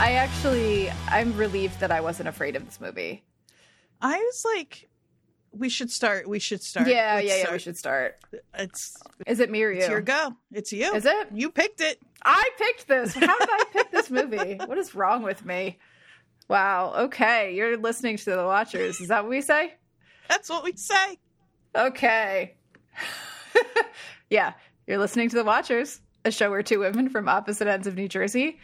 I actually, I'm relieved that I wasn't afraid of this movie. I was like, we should start. We should start. Yeah, Let's yeah, yeah. start. We should start. It's Is it me or you? it's your go. It's you. Is it? You picked it. I picked this. How did I pick this movie? What is wrong with me? Wow. Okay, you're listening to the Watchers. Is that what we say? That's what we say. Okay. yeah, you're listening to The Watchers, a show where two women from opposite ends of New Jersey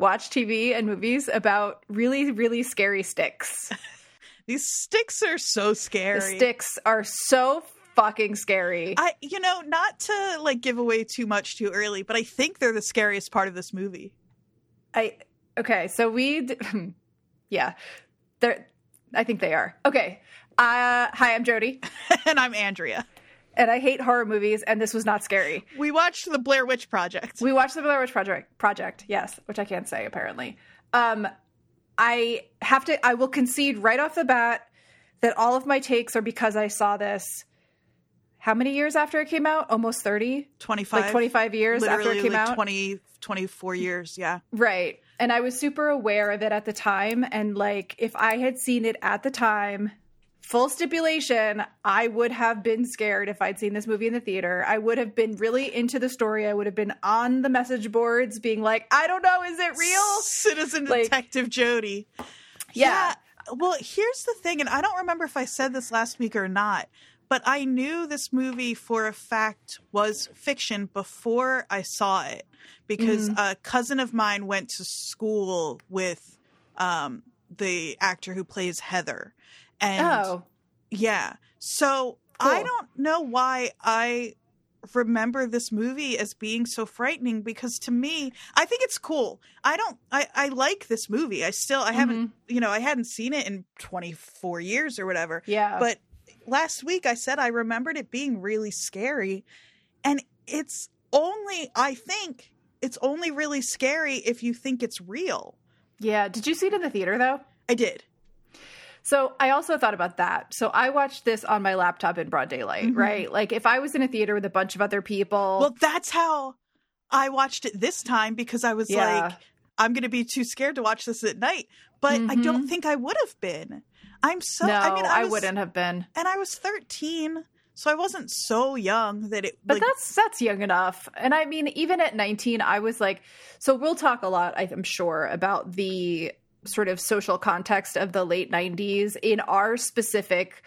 watch TV and movies about really, really scary sticks. These sticks are so scary. The sticks are so fucking scary. I, you know, not to like give away too much too early, but I think they're the scariest part of this movie. I okay, so we d- yeah. They're I think they are. Okay. Uh hi, I'm Jodie, and I'm Andrea. And I hate horror movies and this was not scary. We watched the Blair Witch Project. We watched the Blair Witch Project project, yes, which I can't say apparently. Um I have to I will concede right off the bat that all of my takes are because I saw this how many years after it came out? Almost 30? 25. Like 25 years literally after it came like out? 20, 24 years. Yeah. Right. And I was super aware of it at the time. And like, if I had seen it at the time, full stipulation, I would have been scared if I'd seen this movie in the theater. I would have been really into the story. I would have been on the message boards being like, I don't know, is it real? Citizen Like- Detective Jodie. Yeah. Well, here's the thing, and I don't remember if I said this last week or not, but I knew this movie for a fact was fiction before I saw it because Mm-hmm. a cousin of mine went to school with um, the actor who plays Heather. And Oh, yeah. So I don't know why I remember this movie as being so frightening because to me I think it's cool. I don't I I like this movie. I still I haven't mm-hmm. you know, I hadn't seen it in 24 years or whatever. yeah. But last week I said I remembered it being really scary and it's only I think it's only really scary if you think it's real. yeah. Did you see it in the theater though? I did. So I also thought about that. So I watched this on my laptop in broad daylight, Mhm. right? Like if I was in a theater with a bunch of other people. Well, that's how I watched it this time because I was Yeah. like, I'm going to be too scared to watch this at night. But I don't think I would have been. I'm so. no, I mean, I, was, wouldn't have been. And I was 13, so I wasn't so young that it. But like, that's that's young enough. And I mean, even at 19, I was like, so we'll talk a lot, I'm sure, about the sort of social context of the late 90s in our specific.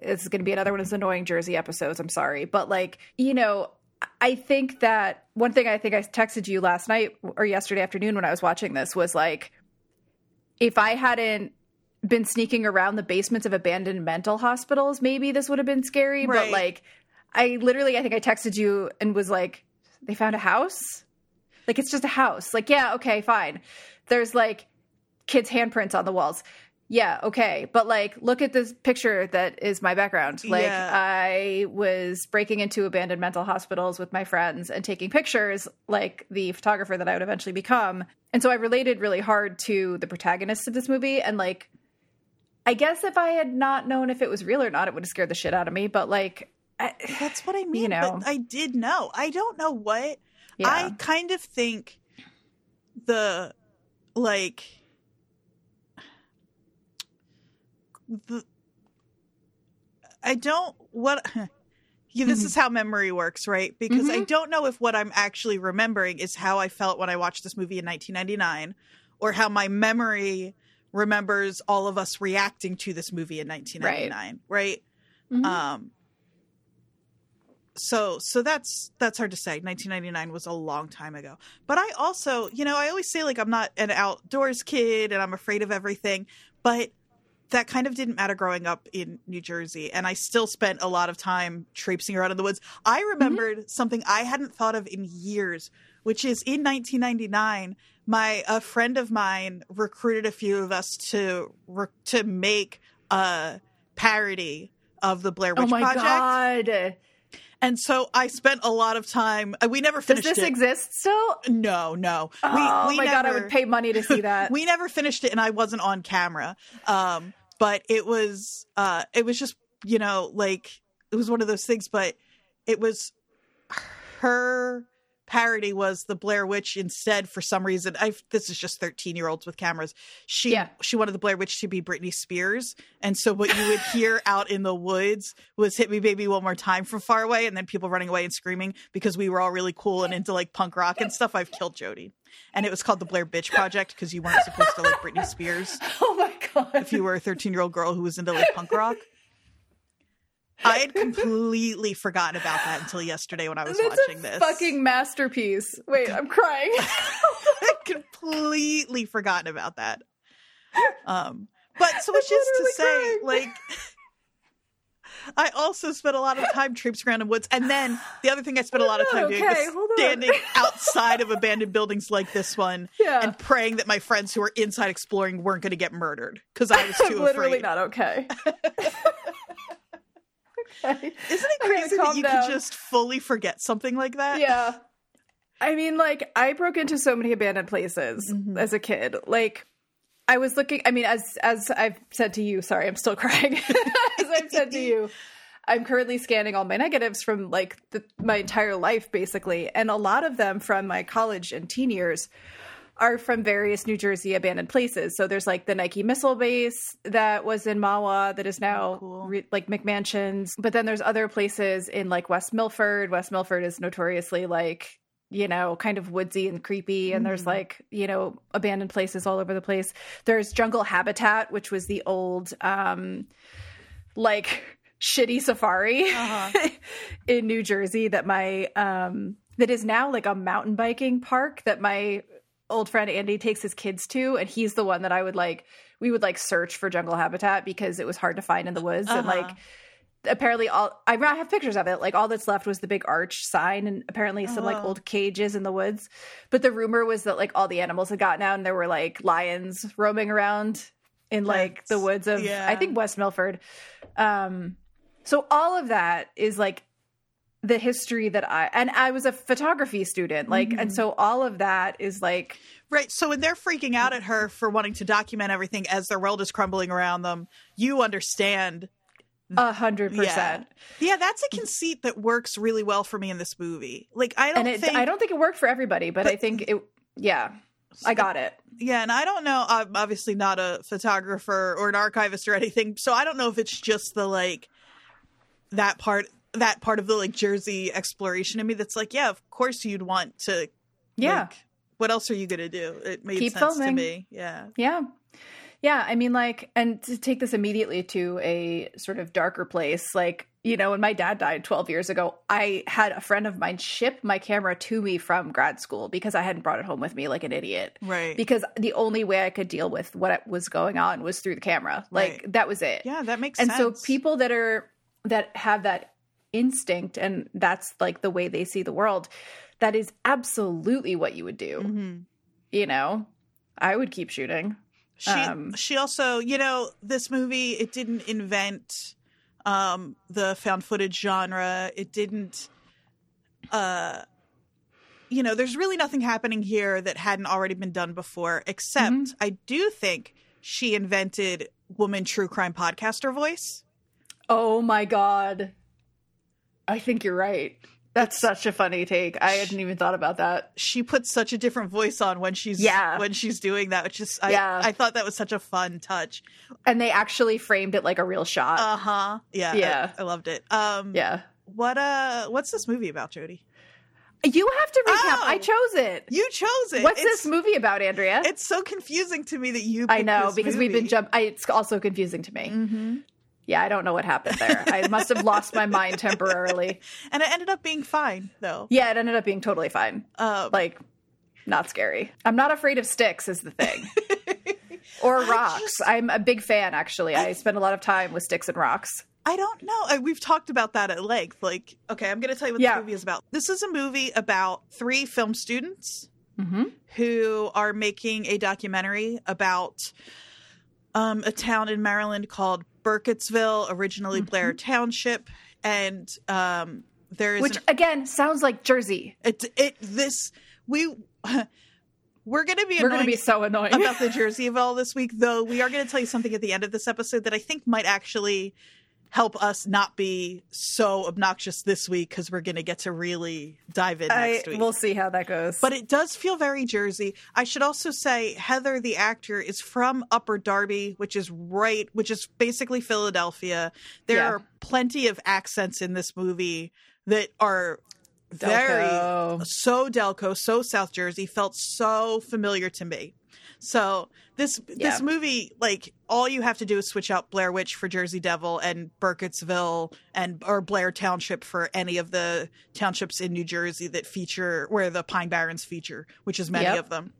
This is going to be another one of those annoying Jersey episodes. I'm sorry, but like you know, I think that one thing I think I texted you last night or yesterday afternoon when I was watching this was like, if I hadn't been sneaking around the basements of abandoned mental hospitals, maybe this would have been scary. But like, I literally, I think I texted you and was like, they found a house? Like, it's just a house. Like, yeah, okay, fine. There's like kids' handprints on the walls. Yeah, okay. But like, look at this picture that is my background. Like, Yeah. I was breaking into abandoned mental hospitals with my friends and taking pictures, like the photographer that I would eventually become. And so I related really hard to the protagonists of this movie. And like, I guess if I had not known if it was real or not, it would have scared the shit out of me. But like, I, that's what I mean. You know. But I did know. I don't know what. yeah. I kind of think the like the I don't what yeah, this is how memory works, right? Because I don't know if what I'm actually remembering is how I felt when I watched this movie in 1999 or how my memory remembers all of us reacting to this movie in 1999, right? Mhm. Um so so that's that's hard to say 1999 was a long time ago but i also you know i always say like i'm not an outdoors kid and i'm afraid of everything but that kind of didn't matter growing up in new jersey and i still spent a lot of time traipsing around in the woods. I mm-hmm. remembered something i hadn't thought of in years which is in 1999 my a friend of mine recruited a few of us to to make a parody of the blair oh witch oh my project. God. And so I spent a lot of time. uh, We never finished. Does this it. exist still? no, no. Oh we, we my God, I would pay money to see that. we never finished it, and I wasn't on camera. Um, but it was, uh, it was just, you know, like it was one of those things. But it was her parody was the Blair Witch instead for some reason. I this is just 13-year-olds with cameras. She Yeah. she wanted the Blair Witch to be Britney Spears. And so what you would hear out in the woods was hit me baby one more time from far away and then people running away and screaming because we were all really cool and into like punk rock and stuff. I've killed Jodie. And it was called the Blair Bitch Project because you weren't supposed to like Britney Spears Oh my god. if you were a 13 year old girl who was into like punk rock. I had completely forgotten about that until yesterday when I was That's watching a this. fucking masterpiece. Wait, I'm crying. I completely forgotten about that. Um, but so is to say, crying. like, I also spent a lot of time traipsing around in woods, and then the other thing I spent a lot of time doing Okay, hold was standing outside of abandoned buildings like this one, Yeah. and praying that my friends who were inside exploring weren't going to get murdered because I was too literally afraid. not okay. Isn't it crazy that you down. could just fully forget something like that? Yeah. I mean, like, I broke into so many abandoned places Mm-hmm. as a kid. Like, I was looking. I mean, as as I've said to you, sorry, I'm still crying. as I've said to you, I'm currently scanning all my negatives from like the, my entire life, basically, and a lot of them from my college and teen years are from various New Jersey abandoned places. So there's like the Nike missile base that was in Mahwah that is now Cool. re- like McMansions. But then there's other places in like West Milford. West Milford is notoriously like, you know, kind of woodsy and creepy. And there's like, you know, abandoned places all over the place. There's Jungle Habitat, which was the old, um, like, shitty safari Uh-huh. in New Jersey that my um that is now like a mountain biking park that my old friend Andy takes his kids to and he's the one that I would like we would like search for jungle habitat because it was hard to find in the woods and Uh-huh. like apparently all I have pictures of it like all that's left was the big arch sign and apparently some like Oh. old cages in the woods but the rumor was that like all the animals had gotten out and there were like lions roaming around in like the woods of yeah. I think West Milford um so all of that is like the history that I and I was a photography student like and mm-hmm. so all of that is like Right. So when they're freaking out at her for wanting to document everything as their world is crumbling around them, you understand. a hundred percent. Yeah, that's a conceit that works really well for me in this movie. Like I don't and it, think I don't think it worked for everybody but, I think it yeah I got it Yeah, and I don't know. I'm obviously not a photographer or an archivist or anything, so I don't know if it's just the like that part that part of the like Jersey exploration in me that's like, yeah, of course you'd want to. yeah like, what else are you gonna do? It made Keep sense to me. Yeah. Yeah. Yeah. I mean, like, and to take this immediately to a sort of darker place, like, you know, when my dad died 12 years ago, I had a friend of mine ship my camera to me from grad school because I hadn't brought it home with me like an idiot. Right. Because the only way I could deal with what was going on was through the camera. Like, Right. that was it. yeah, that makes and sense. And so people that are, that have that instinct and that's like the way they see the world, that is absolutely what you would do. Mhm. You know, I would keep shooting. She Um, she also, you know, this movie it didn't invent um the found footage genre. It didn't uh you know, there's really nothing happening here that hadn't already been done before except Mhm. I do think she invented woman true crime podcaster voice. Oh my god. I think you're right. That's such a funny take. I hadn't even thought about that. She puts such a different voice on when she's Yeah. when she's doing that, which is I Yeah. I thought that was such a fun touch. And they actually framed it like a real shot. Uh-huh. Yeah. Yeah. I, loved it. Um yeah. what uh what's this movie about, Jodie? You have to recap. Oh. I chose it. You chose it. What's It's- this movie about, Andrea? It's so confusing to me that you. I know because we've been movie. jump. I, it's also confusing to me. Mm-hmm. Yeah, I don't know what happened there. I must have lost my mind temporarily. and it ended up being fine though. Yeah, it ended up being totally fine. Um, Like, not scary. I'm not afraid of sticks. Is the thing. Or rocks. just- I'm a big fan, actually. I spend a lot of time with sticks and rocks. I don't know. I, we've talked about that at length. Like, okay, I'm going to tell you what Yeah. the movie is about. This is a movie about three film students Mm-hmm. who are making a documentary about um, a town in Maryland called Burkittsville, originally Blair Township, and um, there is Which an again sounds like Jersey. It it this we we're gonna be We're going to be so annoying. about the Jersey of all this week, though we are gonna tell you something at the end of this episode that I think might actually help us not be so obnoxious this week because we're going to get to really dive in I, next week. we'll see how that goes. But it does feel very Jersey. I should also say Heather, the actor, is from Upper Darby, which is right, which is basically Philadelphia. There Yeah. are plenty of accents in this movie that are very so Delco, so South Jersey, felt so familiar to me. So this Yeah. this movie, like all you have to do is switch out Blair Witch for Jersey Devil and Burkittsville and or Blair Township for any of the townships in New Jersey that feature where the Pine Barrens feature, which is many Yep. of them.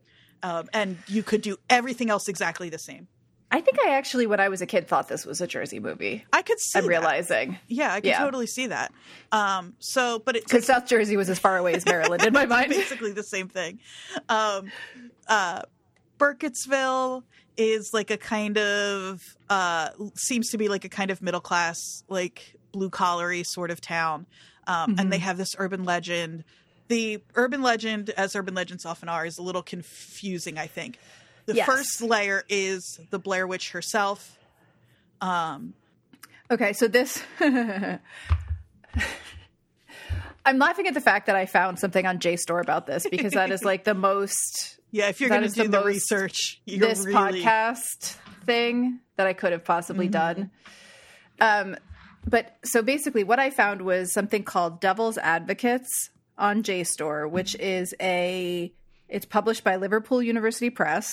Um, and you could do everything else exactly the same. I think I actually, when I was a kid, thought this was a Jersey movie. I could see. I'm that. realizing Yeah, I could Yeah. totally see that. Um, so, but it because South Jersey was as far away as Maryland in my mind. basically the same thing. Um, uh, Burkittsville is like a kind of uh, seems to be like a kind of middle class, like blue collary sort of town, um, and they have this urban legend. The urban legend, as urban legends often are, is a little confusing. I think the Yes. first layer is the Blair Witch herself. Um, Okay, so this. I'm laughing at the fact that I found something on JSTOR about this because that is like the most yeah, if you're going to do the the, research, you're this really podcast thing that I could have possibly Mm-hmm. done. Um, but so basically, what I found was something called Devil's Advocates on JSTOR, which is a it's published by Liverpool University Press,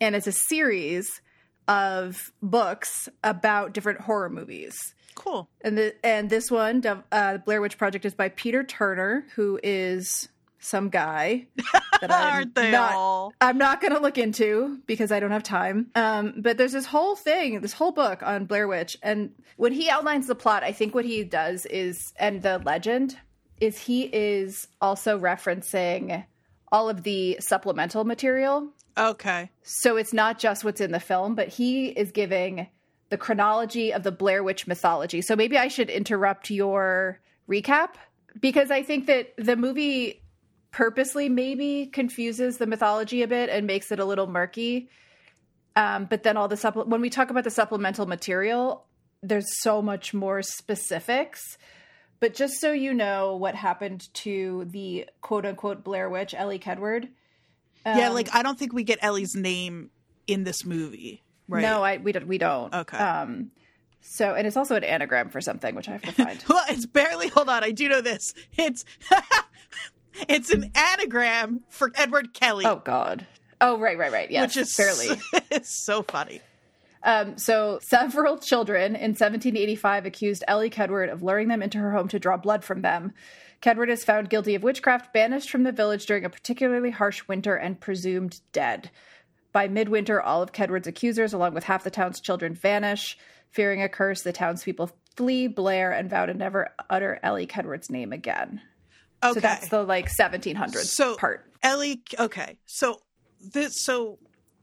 and it's a series of books about different horror movies. cool. And the and this one, uh, Blair Witch Project, is by Peter Turner, who is some guy that I'm not, all? I'm not going to look into because I don't have time. Um, but there's this whole thing, this whole book on Blair Witch, and when he outlines the plot, I think what he does is, and the legend is, he is also referencing all of the supplemental material Okay. so it's not just what's in the film, but he is giving the chronology of the Blair Witch mythology. So maybe I should interrupt your recap because I think that the movie purposely maybe confuses the mythology a bit and makes it a little murky. Um, but then all the supple- when we talk about the supplemental material, there's so much more specifics. But just so you know what happened to the quote unquote Blair Witch, Elly Kedward. yeah, um, like I don't think we get Elly's name in this movie. Right. No, I we don't we don't. Okay. Um so and it's also an anagram for something which I have to find. Well, it's barely. Hold on, I do know this. It's it's an anagram for Edward Kelly, oh god. Oh right, right, right. Yes. which is fairly. it's so funny. Um, so several children in 1785 accused Elly Kedward of luring them into her home to draw blood from them. Kedward is found guilty of witchcraft, banished from the village during a particularly harsh winter, and presumed dead. By midwinter, all of Kedward's accusers, along with half the town's children, vanish. Fearing a curse, the townspeople flee Blair and vow to never utter Elly Kedward's name again. Okay, So that's the like 1700s So- part. Elly. Okay, so this so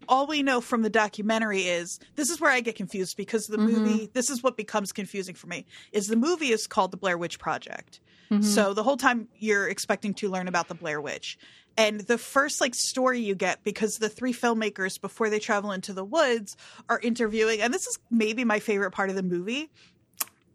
all we know from the documentary is this is where I get confused because the Mm-hmm. movie. This is what becomes confusing for me. Is the movie is called the Blair Witch Project. Mm-hmm. So the whole time you're expecting to learn about the Blair Witch. And the first like story you get because the three filmmakers before they travel into the woods are interviewing and this is maybe my favorite part of the movie.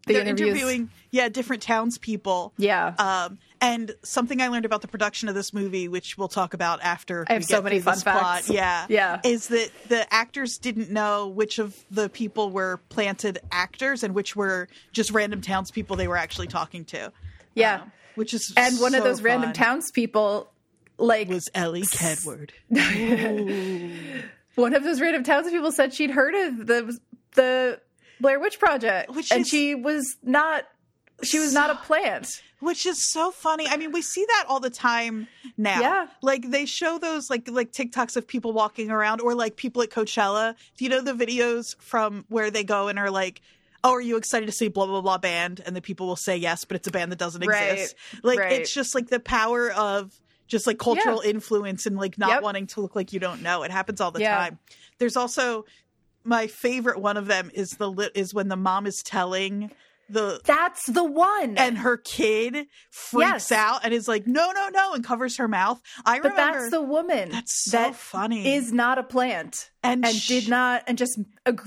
The They're interviews. interviewing yeah, different townspeople. Yeah. Um, and something I learned about the production of this movie, which we'll talk about after I have we so get many fun this plot, facts. yeah, Yeah. is that the actors didn't know which of the people were planted actors and which were just random townspeople they were actually talking to. yeah. Um, which is and one of those random townspeople like was Elly Kedward. one of those random townspeople said she'd heard of the the Blair Witch Project, Which and is- she was not she was not a plant. which is so funny. I mean, we see that all the time now. Yeah. Like they show those like like TikToks of people walking around or like people at Coachella. Do you know the videos from where they go and are like, "Oh, are you excited to see blah blah blah band?" and the people will say yes, but it's a band that doesn't Right. exist. Like Right. it's just like the power of just like cultural influence and like not Yep. wanting to look like you don't know. It happens all the Yeah. time. There's also my favorite one of them is the lit is when the mom is telling the That's the one. and her kid freaks Yes. out and is like, "No, no, no," and covers her mouth. I but remember that's the woman that's so that funny. is not a plant and and sh- did not and just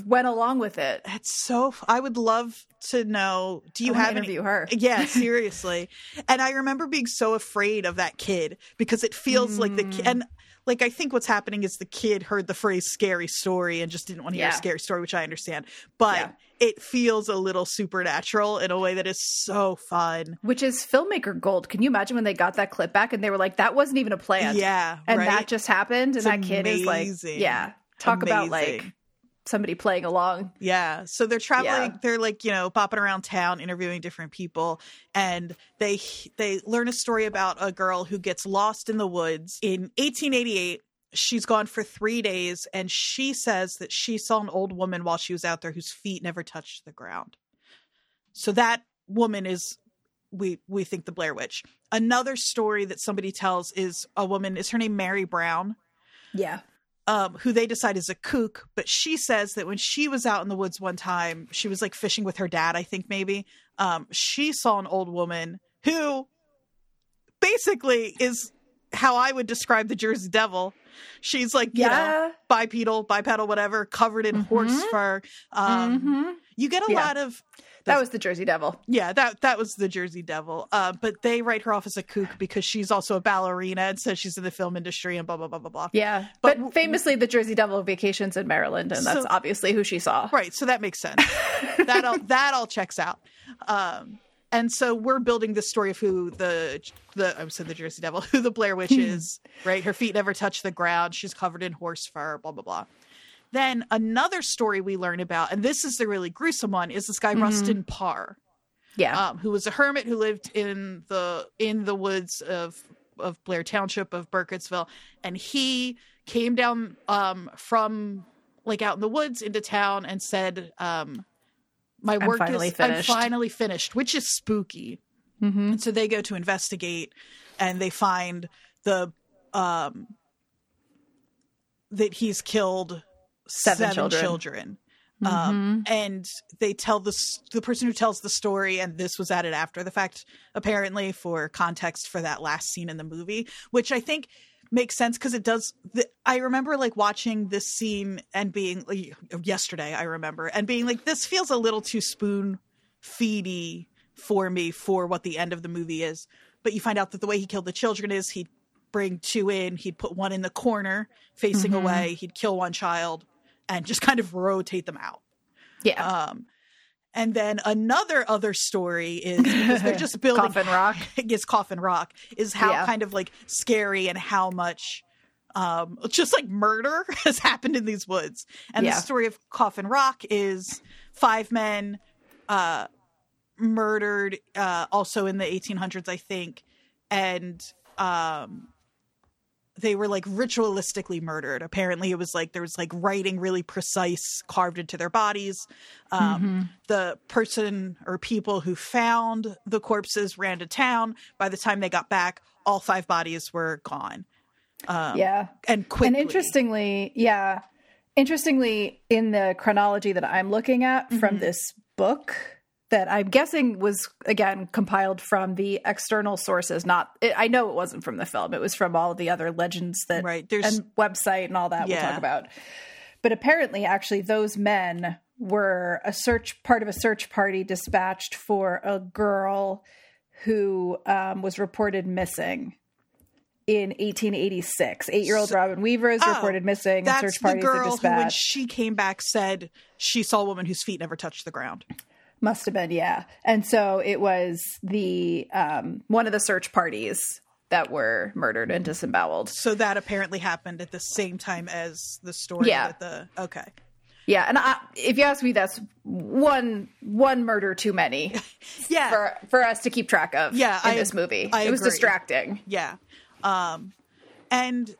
went along with it. That's so. I would love to know. Do you have any? interview her? Yeah, seriously. and I remember being so afraid of that kid because it feels like the Mm. kid. And like I think what's happening is the kid heard the phrase "scary story" and just didn't want to hear Yeah. a scary story, which I understand. But Yeah. it feels a little supernatural in a way that is so fun. Which is filmmaker gold. Can you imagine when they got that clip back and they were like, "That wasn't even a plan? Yeah, and right? that just happened, and It's that kid is like, "Yeah." Talk about like somebody playing along. Yeah. So they're traveling, Yeah. they're like, you know, bopping around town interviewing different people and they they learn a story about a girl who gets lost in the woods in 1888. She's gone for 3 days and she says that she saw an old woman while she was out there whose feet never touched the ground. So that woman is we we think the Blair Witch. Another story that somebody tells is a woman is her name Mary Brown Yeah. Um, who they decide is a kook, but she says that when she was out in the woods one time, she was like fishing with her dad, I think maybe. Um, she saw an old woman who basically is how I would describe the Jersey Devil. She's like, you know, Yeah. bipedal, bipedal, whatever, covered in horse Mhm. fur. Um, Mhm. You get a Yeah. lot of That was the Jersey Devil. yeah, that that was the Jersey Devil. Uh, but they write her off as a kook because she's also a ballerina and says she's in the film industry and blah blah blah blah blah. Yeah. But- But, famously, the Jersey Devil vacations in Maryland, and that's obviously who she saw. Right, so that makes sense. that all that all checks out. Um, and so we're building this story of who the the I said the Jersey Devil, who the Blair Witch is. right, her feet never touch the ground. She's covered in horse fur. Blah blah blah. Then another story we learn about, and this is the really gruesome one, is this guy Rustin Parr, Yeah. um, who was a hermit who lived in the in the woods of of Blair Township of Burkittsville, and he came down um, from like out in the woods into town and said, um, "My I'm work finally is finished." I'm finally finished," which is spooky. hmm And so they go to investigate, and they find the um, that he's killed Seven children. children. Um, and they tell the the person who tells the story, and this was added after the fact, apparently for context for that last scene in the movie, which I think makes sense because it does. The, I remember like watching this scene and being like, yesterday. I remember and being like, this feels a little too spoon feedy for me for what the end of the movie is. But you find out that the way he killed the children is he'd bring two in, he'd put one in the corner facing Mhm. away, he'd kill one child, and just kind of rotate them out. Yeah. Um, and then another other story is because they're just building Coffin Rock. is Coffin Rock is how Yeah. kind of like scary and how much um just like murder has happened in these woods. And Yeah. the story of Coffin Rock is five men uh murdered uh also in the 1800s I think and um they were like ritualistically murdered. Apparently, it was like there was like writing really precise carved into their bodies. Um, Mhm. The person or people who found the corpses ran to town. By the time they got back, all five bodies were gone. Um, yeah. and quickly. And interestingly, yeah, interestingly, in the chronology that I'm looking at from Mhm. this book, that I'm guessing was again compiled from the external sources. Not, it, I know it wasn't from the film; it was from all of the other legends that right. There's and website and all that we'll talk about. But apparently, actually, those men were a search part of a search party dispatched for a girl who um, was reported missing in 1886. Eight-year-old So- Robin Weaver is Oh, reported missing. that's search the parties girl who, when she came back, said she saw a woman whose feet never touched the ground. Must have been, yeah. And so it was the um, one of the search parties that were murdered and disemboweled. So that apparently happened at the same time as the story. Yeah. That the okay. Yeah, and I, if you ask me, that's one one murder too many Yeah. for for us to keep track of. Yeah, in I this movie, I it was agree. distracting. Yeah. Um and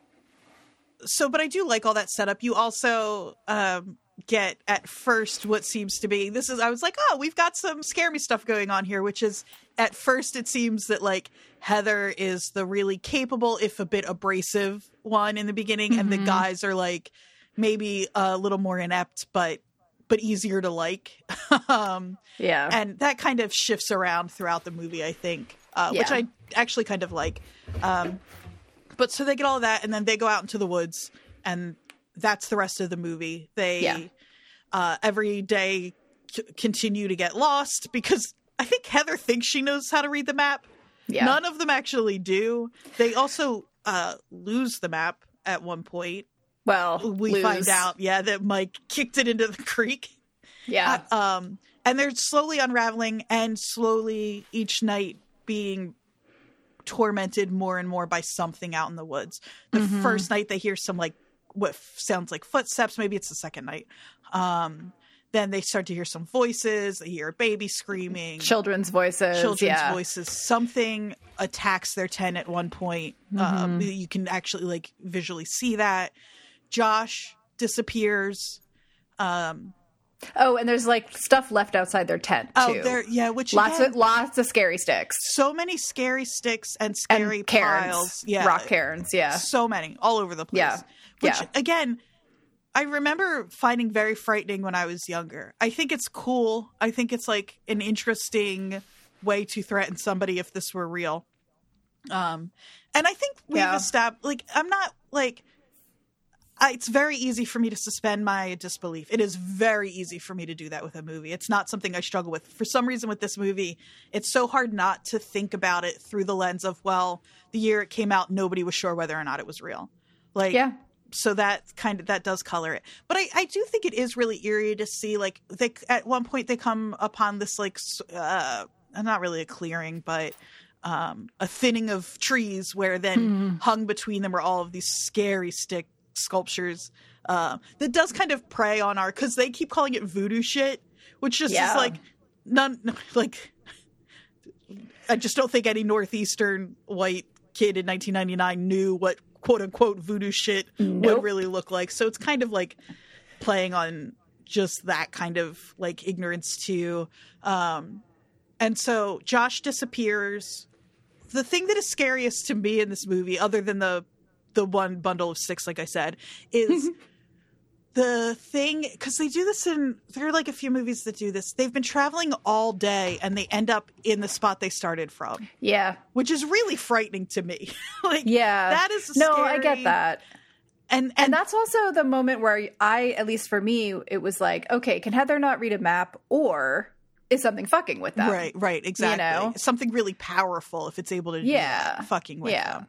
so but I do like all that setup. You also um get at first what seems to be this is I was like, "Oh, we've got some scare me stuff going on here," which is at first it seems that like Heather is the really capable if a bit abrasive one in the beginning and the Mhm. guys are like maybe a little more inept but but easier to like. um, Yeah. and that kind of shifts around throughout the movie, I think, uh, which I actually kind of like. Um, but so they get all that, and then they go out into the woods, and that's the rest of the movie. They Yeah. uh, every day c- continue to get lost because I think Heather thinks she knows how to read the map. yeah. None of them actually do. They also uh, lose the map at one point. well, We lose. find out, yeah, that Mike kicked it into the creek. Yeah. Um, and they're slowly unraveling and slowly each night being tormented more and more by something out in the woods. The Mhm. first night they hear some like what f- sounds like footsteps. Maybe it's the second night. Um, then they start to hear some voices. They hear a baby screaming, children's voices. children's yeah. voices. Something attacks their tent at one point. Um, you can actually like visually see that. Josh disappears. Um, Oh, and there's like stuff left outside their tent too. oh, there, yeah, which lots again, of lots of scary sticks so many scary sticks and and scary cairns, piles. Yeah, rock cairns. Yeah, so many all over the place. Yeah. Which Yeah. again, I remember finding very frightening when I was younger. I think it's cool. I think it's like an interesting way to threaten somebody if this were real. Um, and I think we've Yeah. established. Like, I'm not like. I, it's very easy for me to suspend my disbelief. It is very easy for me to do that with a movie. It's not something I struggle with. For some reason, with this movie, it's so hard not to think about it through the lens of, well, the year it came out, nobody was sure whether or not it was real. Like, yeah, so that kind of that does color it but i i do think it is really eerie to see like they at one point they come upon this like uh not really a clearing but um a thinning of trees where then hung between them are all of these scary stick sculptures uh that does kind of prey on our because they keep calling it voodoo shit which just Yeah. is like none like I just don't think any northeastern white kid in 1999 knew what quote unquote voodoo shit Nope. would really look like. So it's kind of like playing on just that kind of like ignorance too. Um, and so Josh disappears. The thing that is scariest to me in this movie, other than the the one bundle of sticks, like I said, is the thing because they do this in there are like a few movies that do this. They've been traveling all day and they end up in the spot they started from, yeah, which is really frightening to me. like yeah. that is no, I get that. And and, And that's also the moment where I, at least for me, it was like, okay, can Heather not read a map, or is something fucking with them? right, right, exactly. know? Something really powerful if it's able to do Yeah. fucking with Yeah. them.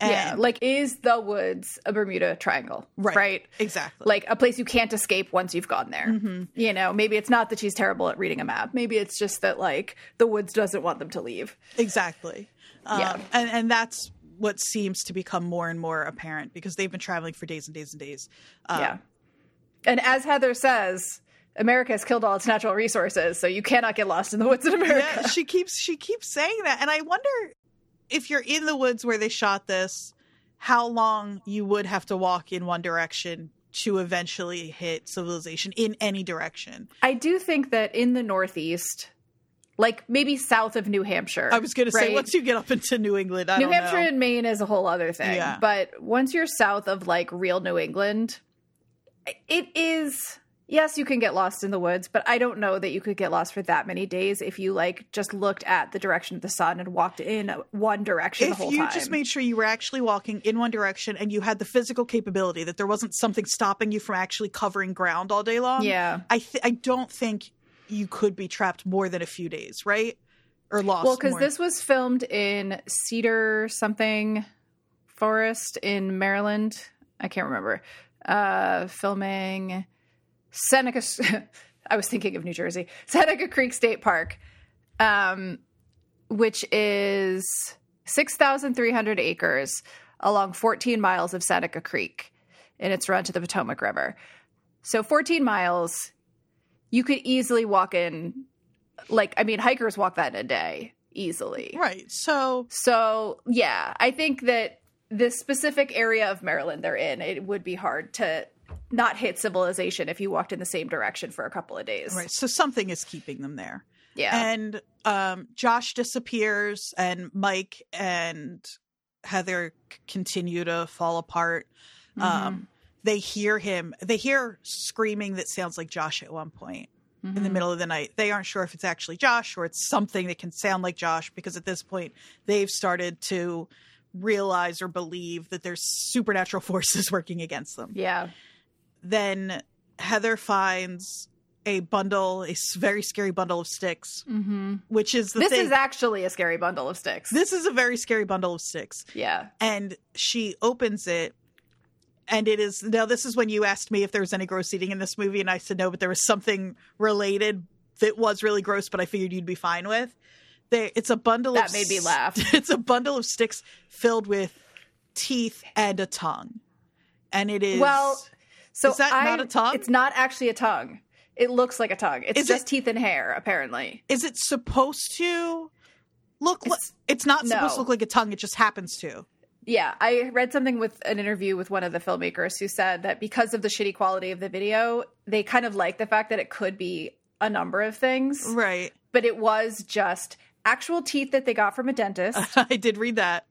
Yeah. Like, is the woods a Bermuda Triangle? Right. Right. exactly. Like a place you can't escape once you've gone there. Mm-hmm. You know, maybe it's not that she's terrible at reading a map. Maybe it's just that like the woods doesn't want them to leave. Exactly. Um, Yeah. and, and that's what seems to become more and more apparent because they've been traveling for days and days and days. Uh, yeah. And as Heather says, America has killed all its natural resources, so you cannot get lost in the woods in America. Yeah, she keeps she keeps saying that, and I wonder if you're in the woods where they shot this, how long you would have to walk in one direction to eventually hit civilization in any direction. I do think that in the Northeast, like maybe south of New Hampshire. I was going to say once you get up into New England, I New Hampshire know. and Maine is a whole other thing. Yeah. But once you're south of like real New England, it is yes, you can get lost in the woods, but I don't know that you could get lost for that many days if you like just looked at the direction of the sun and walked in one direction if the whole you time. just made sure you were actually walking in one direction and you had the physical capability that there wasn't something stopping you from actually covering ground all day long, yeah. I th- I don't think you could be trapped more than a few days, right? Or lost. Well, because this was filmed in Cedar something forest in Maryland. I can't remember. Uh, filming Seneca. I was thinking of New Jersey. Seneca Creek State Park, um, which is six thousand three hundred acres along fourteen miles of Seneca Creek, and it's run to the Potomac River. So fourteen miles, you could easily walk in like I mean hikers walk that in a day easily. right. So So, yeah, I think that this specific area of Maryland they're in, it would be hard to not hit civilization if you walked in the same direction for a couple of days. right. So something is keeping them there. Yeah. And um, Josh disappears, and Mike and Heather c- continue to fall apart. Mm-hmm. Um, they hear him. They hear screaming that sounds like Josh at one point in Mm-hmm. the middle of the night. They aren't sure if it's actually Josh or it's something that can sound like Josh because at this point they've started to realize or believe that there's supernatural forces working against them. Yeah. Then Heather finds a bundle, a very scary bundle of sticks, Mm-hmm. which is the This thing. is actually a scary bundle of sticks. this is a very scary bundle of sticks. yeah. And she opens it and it is now this is when you asked me if there was any gross eating in this movie and I said no, but there was something related that was really gross, but I figured you'd be fine with. They, it's a bundle That of made me laugh. It's a bundle of sticks filled with teeth and a tongue. And it is Well, So Is that I, not a tongue? It's not actually a tongue. It looks like a tongue. It's Is just it- teeth and hair, apparently. is it supposed to look like It's- it's not supposed no. to look like a tongue, it just happens to. Yeah, I read something with an interview with one of the filmmakers who said that because of the shitty quality of the video, they kind of like the fact that it could be a number of things, Right. but it was just actual teeth that they got from a dentist I did read that.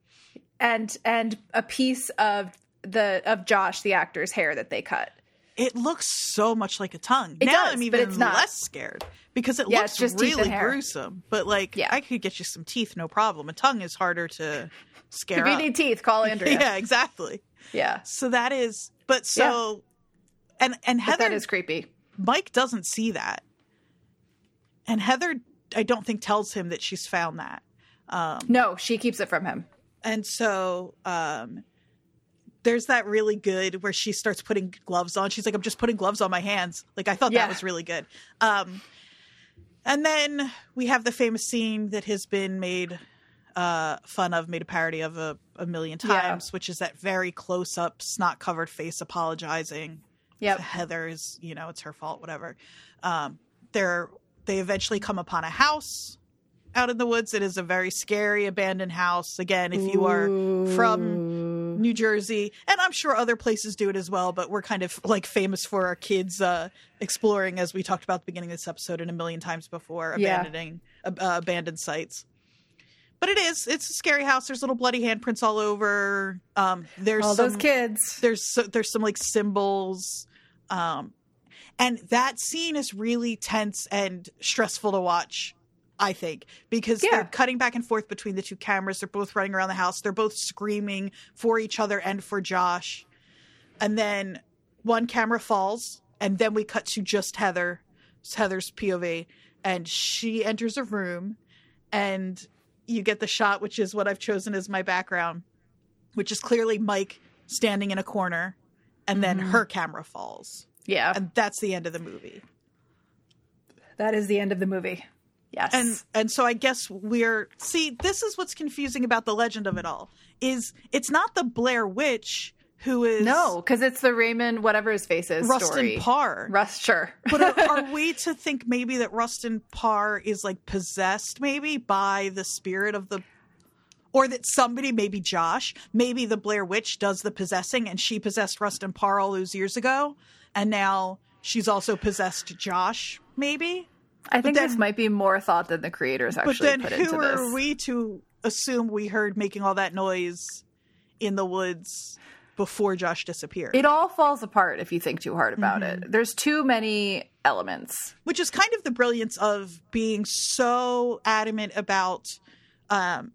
and and a piece of the of Josh the actor's hair that they cut. It looks so much like a tongue. It now does, I'm but even it's not. less scared because it Yeah, looks just really gruesome. But like, Yeah. I could get you some teeth, no problem. A tongue is harder to scare If you need teeth, call Andrea. yeah, exactly. yeah. So that is, but so, and and But Heather, that is creepy. Mike doesn't see that, and Heather, I don't think tells him that she's found that. Um, No, she keeps it from him. and so um there's that really good where she starts putting gloves on she's like i'm just putting gloves on my hands like i thought Yeah. that was really good um and then we have the famous scene that has been made uh fun of made a parody of a, a million Yeah. times which is that very close up snot covered face apologizing Yep. to Heather is, you know, it's her fault, whatever. Um, they're they eventually come upon a house out in the woods. It is a very scary abandoned house. Again, if you are from New Jersey, and I'm sure other places do it as well, but we're kind of like famous for our kids uh, exploring, as we talked about at the beginning of this episode and a million times before, Yeah. abandoning uh, abandoned sites. But it is it's a scary house. There's little bloody handprints all over. Um, there's all some, those kids. there's so, there's some like symbols um and that scene is really tense and stressful to watch i think because Yeah. they're cutting back and forth between the two cameras they're both running around the house they're both screaming for each other and for josh and then one camera falls and then we cut to just heather heather's pov and she enters a room and you get the shot which is what i've chosen as my background which is clearly mike standing in a corner and then Mhm. her camera falls Yeah. and that's the end of the movie that is the end of the movie. Yes. and and so i guess we're see this is what's confusing about the legend of it all is it's not the blair witch who is no, because it's the Raymond, whatever his face is, rustin story. parr Rust, sure. but are, are we to think maybe that rustin parr is like possessed maybe by the spirit of the or that somebody maybe josh maybe the blair witch does the possessing and she possessed rustin parr all those years ago and now she's also possessed josh maybe I think then- this might be more thought than the creators actually. put into this. but then who are we to assume we heard making all that noise in the woods before josh disappeared It all falls apart if you think too hard about Mm-hmm. it. There's too many elements. which is kind of the brilliance of being so adamant about um,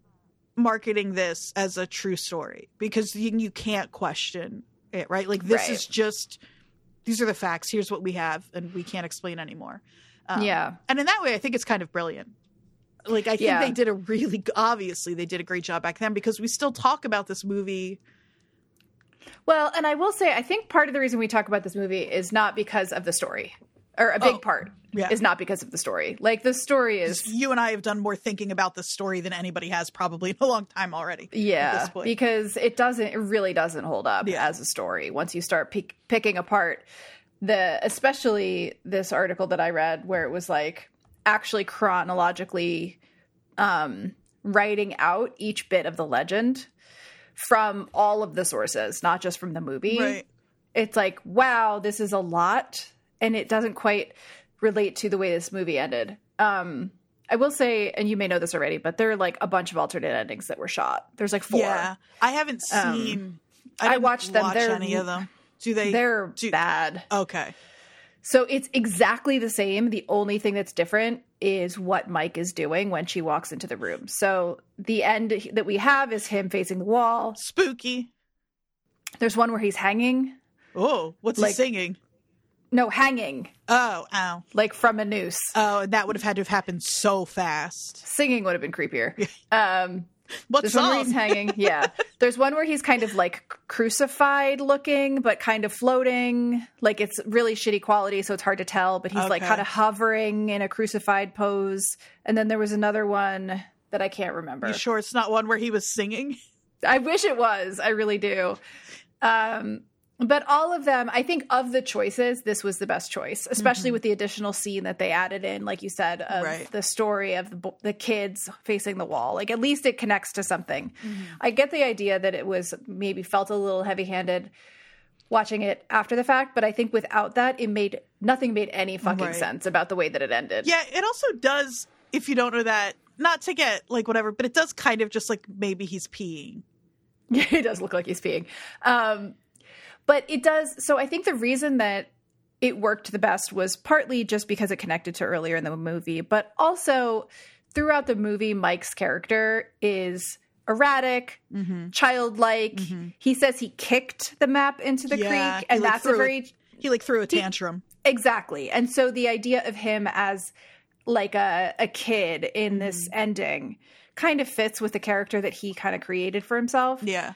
marketing this as a true story because you, you can't question it, right? Like this Right. is just these are the facts. Here's what we have, and we can't explain anymore. Um, yeah. and in that way, I think it's kind of brilliant. Like I think Yeah. they did a really obviously they did a great job back then because we still talk about this movie. Well, and I will say, I think part of the reason we talk about this movie is not because of the story, or a big Oh, part yeah. is not because of the story. Like the story is, You and I have done more thinking about the story than anybody has probably in a long time already. yeah, because it doesn't, it really doesn't hold up Yeah. as a story once you start pick, picking apart the, especially this article that I read where it was like actually chronologically um, writing out each bit of the legend from all of the sources, not just from the movie. right. it's like wow this is a lot and it doesn't quite relate to the way this movie ended um i will say and you may know this already but there are like a bunch of alternate endings that were shot there's like four Yeah, I haven't Um, seen. I didn't watched them. Watch They're- any of them. Do they? They're do- bad. okay. So it's exactly the same. The only thing that's different is what Mike is doing when she walks into the room. So the end that we have is him facing the wall. Spooky. There's one where he's hanging. Oh, what's Like- he singing? No, hanging, Oh, ow. like from a noose. Oh, and that would have had to have happened so fast. Singing would have been creepier. Um, What There's one where he's hanging. Yeah. There's one where he's kind of like crucified looking, but kind of floating. Like it's really shitty quality, so it's hard to tell. But he's like kind of hovering in a crucified pose. And then there was another one that I can't remember. You sure it's not one where he was singing? I wish it was. I really do. Um, but all of them, I think of the choices, this was the best choice, especially with the additional scene that they added in, like you said, of Right. the story of the, the kids facing the wall. Like at least it connects to something. I get the idea that it was maybe felt a little heavy handed watching it after the fact, but I think without that, it made nothing made any fucking Right. sense about the way that it ended. Yeah, it also does, if you don't know that, not to get like whatever, but it does kind of just like maybe he's peeing. Yeah, he does look like he's peeing. Um, but it does. So I think the reason that it worked the best was partly just because it connected to earlier in the movie, but also throughout the movie, Mike's character is erratic, Mm-hmm. childlike. He says he kicked the map into the Yeah, creek, and like, that's a very He like threw a tantrum. Exactly. And so the idea of him as like a, a kid in this Mm-hmm. ending kind of fits with the character that he kind of created for himself. Yeah.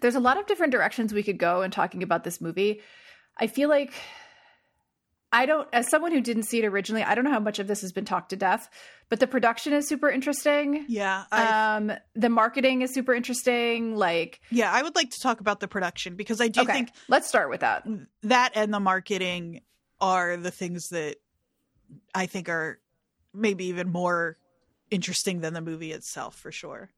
There's a lot of different directions we could go in talking about this movie. I feel like I don't, as someone who didn't see it originally, I don't know how much of this has been talked to death, but the production is super interesting. Yeah. I, Um, the marketing is super interesting. Like, yeah, I would like to talk about the production because I do okay, think let's start with that. that and the marketing are the things that I think are maybe even more interesting than the movie itself for sure.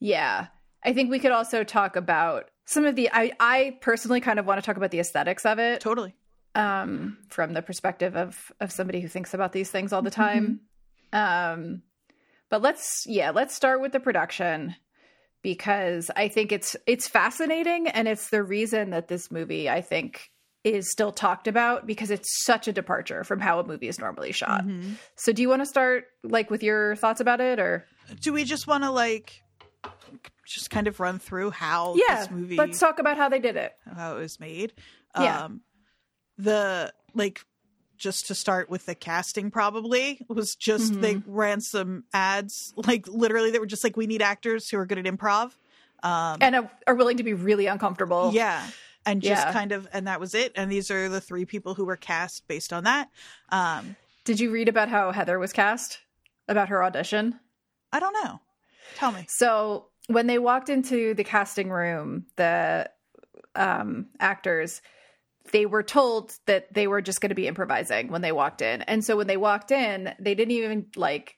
Yeah. I think we could also talk about some of the I, I personally kind of want to talk about the aesthetics of it Totally. um from the perspective of of somebody who thinks about these things all the time. Um but let's yeah, let's start with the production because I think it's it's fascinating and it's the reason that this movie I think is still talked about because it's such a departure from how a movie is normally shot. Mm-hmm. So do you want to start like with your thoughts about it or Do we just want to like just kind of run through how Yeah, this movie let's talk about how they did it. how it was made? Yeah. Um the like just to start with the casting probably was just they Mm-hmm. ran some ads like literally they were just like we need actors who are good at improv. Um and are, are willing to be really uncomfortable. Yeah. And just Yeah. kind of and that was it. And these are the three people who were cast based on that. Um Did you read about how Heather was cast? About her audition? I don't know. Tell me. So when they walked into the casting room, the um, actors, they were told that they were just going to be improvising when they walked in. And so when they walked in, they didn't even like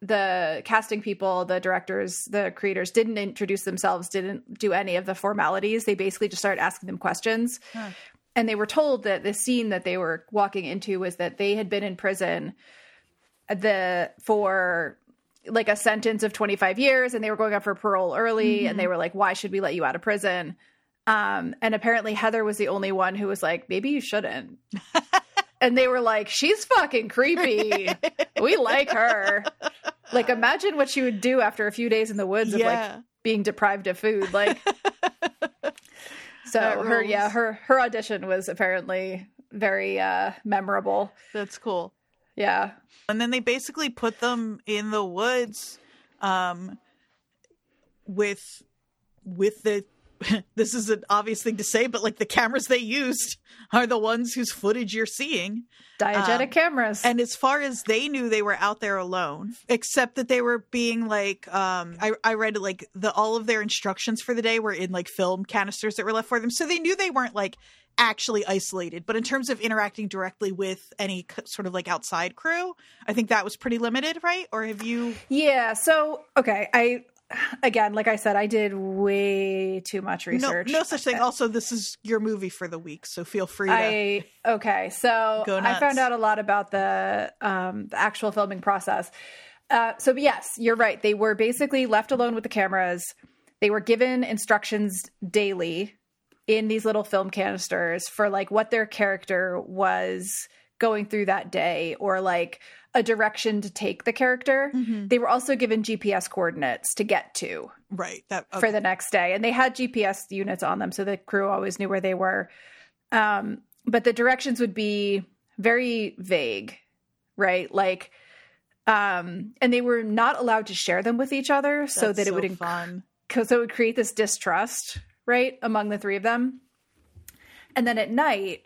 the casting people, the directors, the creators didn't introduce themselves, didn't do any of the formalities. They basically just started asking them questions. Huh. And they were told that the scene that they were walking into was that they had been in prison the for like a sentence of 25 years and they were going up for parole early and they were like why should we let you out of prison? Um and apparently heather was the only one who was like maybe you shouldn't. And they were like she's fucking creepy. We like her. Like imagine what she would do after a few days in the woods of like being deprived of food. Like so her yeah her her audition was apparently very uh memorable. That's cool. Yeah. And then they basically put them in the woods um with with the this is an obvious thing to say, but like the cameras they used are the ones whose footage you're seeing. diegetic Um, cameras And as far as they knew, they were out there alone, except that they were being like, um, I, I read like the all of their instructions for the day were in like film canisters that were left for them, so they knew they weren't like actually isolated. But in terms of interacting directly with any c- sort of like outside crew, I think that was pretty limited, right? Or have you? Yeah. So, okay. I, again, like I said, I did way too much research. no such thing. Also, this is your movie for the week, so feel free to. I, okay. So I found out a lot about the, um, the actual filming process. Uh, so, yes, you're right. They were basically left alone with the cameras. They were given instructions daily in these little film canisters for like what their character was going through that day or like a direction to take the character. Mhm. They were also given GPS coordinates to get to Right. That for the next day. And they had GPS units on them, so the crew always knew where they were. Um, but the directions would be very vague, right? Like, um, and they were not allowed to share them with each other, so that it would so fun. because it would create this distrust, right, among the three of them. And then at night,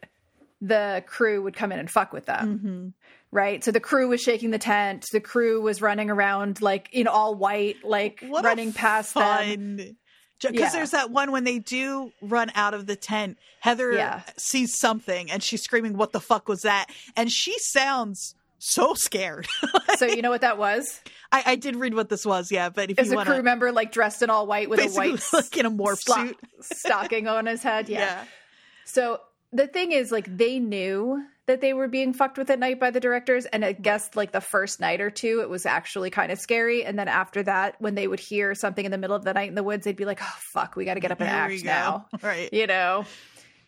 the crew would come in and fuck with them, Mhm. Right? So the crew was shaking the tent. The crew was running around like in all white, like What running past them. Because Yeah. there's that one when they do run out of the tent. Heather Yeah. sees something and she's screaming, "What the fuck was that?" And she sounds so scared. So you know what that was? I, I did read what this was, yeah. But if Is you a want crew member like dressed in all white with a white like in a morph suit, stocking on his head? yeah. yeah. So the thing is, like, they knew that they were being fucked with at night by the directors, and I guess like the first night or two, it was actually kind of scary. And then after that, when they would hear something in the middle of the night in the woods, they'd be like, "Oh fuck, we got to get up and There we act now," Right. you know.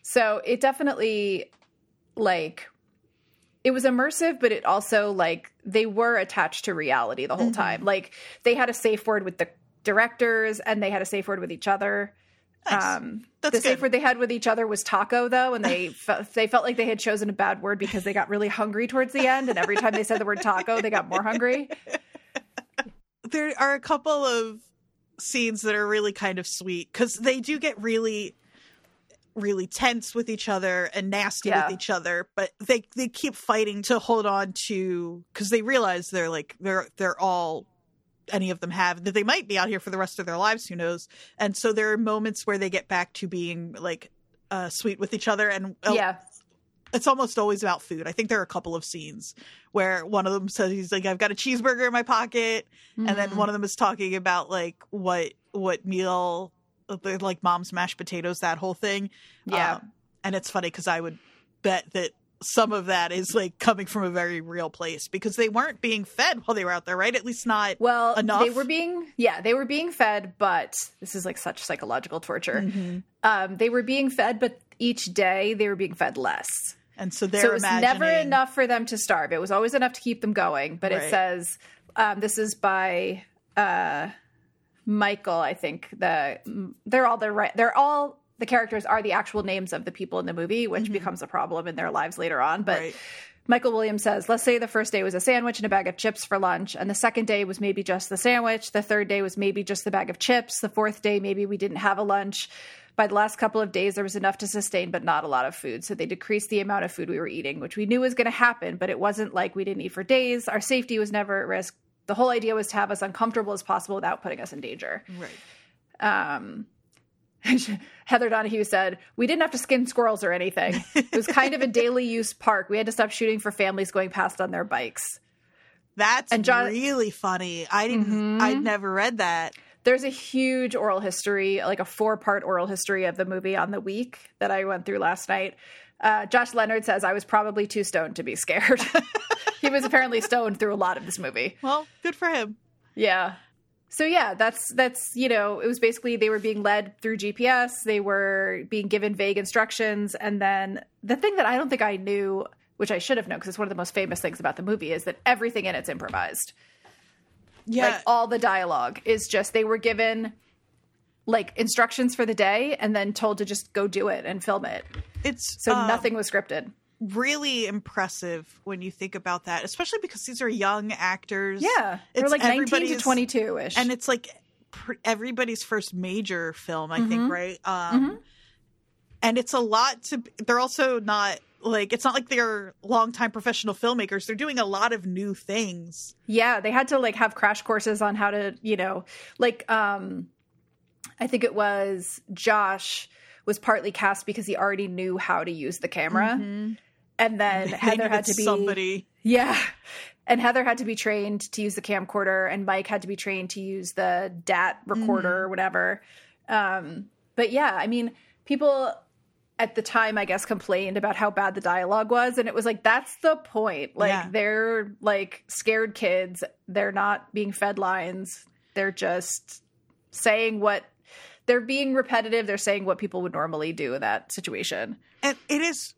So it definitely like it was immersive, but it also like they were attached to reality the whole Mhm. time. Like they had a safe word with the directors, and they had a safe word with each other. Nice. Um, That's the safe word they had with each other was taco, though, and they fe- they felt like they had chosen a bad word because they got really hungry towards the end, and every time they said the word taco, they got more hungry. there are a couple of scenes that are really kind of sweet because they do get really really tense with each other and nasty Yeah. with each other but they they keep fighting to hold on to because they realize they're like they're they're all any of them have that they might be out here for the rest of their lives who knows and so there are moments where they get back to being like uh sweet with each other and uh, yeah, it's almost always about food. I think there are a couple of scenes where one of them says he's like, I've got a cheeseburger in my pocket. And then Mhm. one of them is talking about like what what meal like mom's mashed potatoes, that whole thing. yeah, Um, and it's funny because I would bet that some of that is like coming from a very real place because they weren't being fed while they were out there, right? At least not well, enough? they were being yeah they were being fed, but this is like such psychological torture. Mhm. Um, they were being fed, but each day they were being fed less. And so they're so it was never enough for them to starve. It was always enough to keep them going. But Right. it says um, this is by uh, Michael. I think the they're all the right. They're all the characters are the actual names of the people in the movie, which becomes a problem in their lives later on. But Mm-hmm. Right. Michael Williams says, let's say the first day was a sandwich and a bag of chips for lunch, and the second day was maybe just the sandwich. The third day was maybe just the bag of chips. The fourth day, maybe we didn't have a lunch. By the last couple of days, there was enough to sustain, but not a lot of food. So they decreased the amount of food we were eating, which we knew was going to happen, but it wasn't like we didn't eat for days. Our safety was never at risk. The whole idea was to have us uncomfortable as possible without putting us in danger. Right. Um, Heather Donahue said, We didn't have to skin squirrels or anything. It was kind of a daily use park. We had to stop shooting for families going past on their bikes. That's And John- really funny. I didn't Mhm. I'd never read that. There's a huge oral history, like a four part oral history of the movie on the week that I went through last night. Uh, Josh Leonard says, I was probably too stoned to be scared. he was apparently stoned through a lot of this movie. Well, good for him. Yeah. So yeah, that's that's you know, it was basically they were being led through GPS, they were being given vague instructions, and then the thing that I don't think I knew, which I should have known because it's one of the most famous things about the movie, is that everything in it's improvised. Yeah. Like all the dialogue is just they were given like instructions for the day and then told to just go do it and film it. it's So um, nothing was scripted. Really impressive when you think about that, especially because these are young actors. Yeah. they're like 19 to 22 ish. and it's like pr- everybody's first major film, I Mhm. think, right? Um, Mhm. And it's a lot to. They're also not like it's not like they're longtime professional filmmakers. They're doing a lot of new things. Yeah, they had to like have crash courses on how to, you know, like um I think it was Josh was partly cast because he already knew how to use the camera. Mhm. And then They Heather had to be somebody. Yeah. And Heather had to be trained to use the camcorder and Mike had to be trained to use the DAT recorder or whatever. Um but yeah, I mean, people at the time I guess complained about how bad the dialogue was and it was like that's the point. Like Yeah. they're like scared kids. They're not being fed lines. They're just saying what they're being repetitive. They're saying what people would normally do in that situation. And it is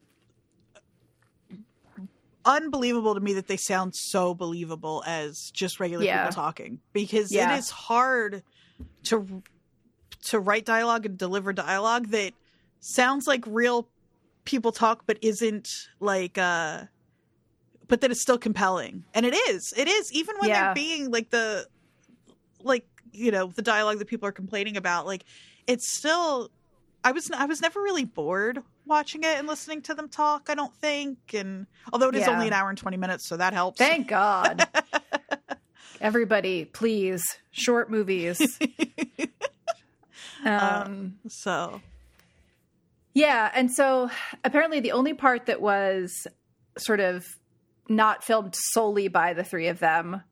unbelievable to me that they sound so believable as just regular Yeah. people talking because Yeah. it is hard to to write dialogue and deliver dialogue that sounds like real people talk but isn't like uh but that is still compelling and it is it is even when Yeah. they're being like the like you know the dialogue that people are complaining about like it's still i was i was never really bored watching it and listening to them talk i don't think and although it is Yeah. only an hour and 20 minutes so that helps Thank God. Everybody, please, short movies. um, so yeah, and so apparently the only part that was sort of not filmed solely by the three of them,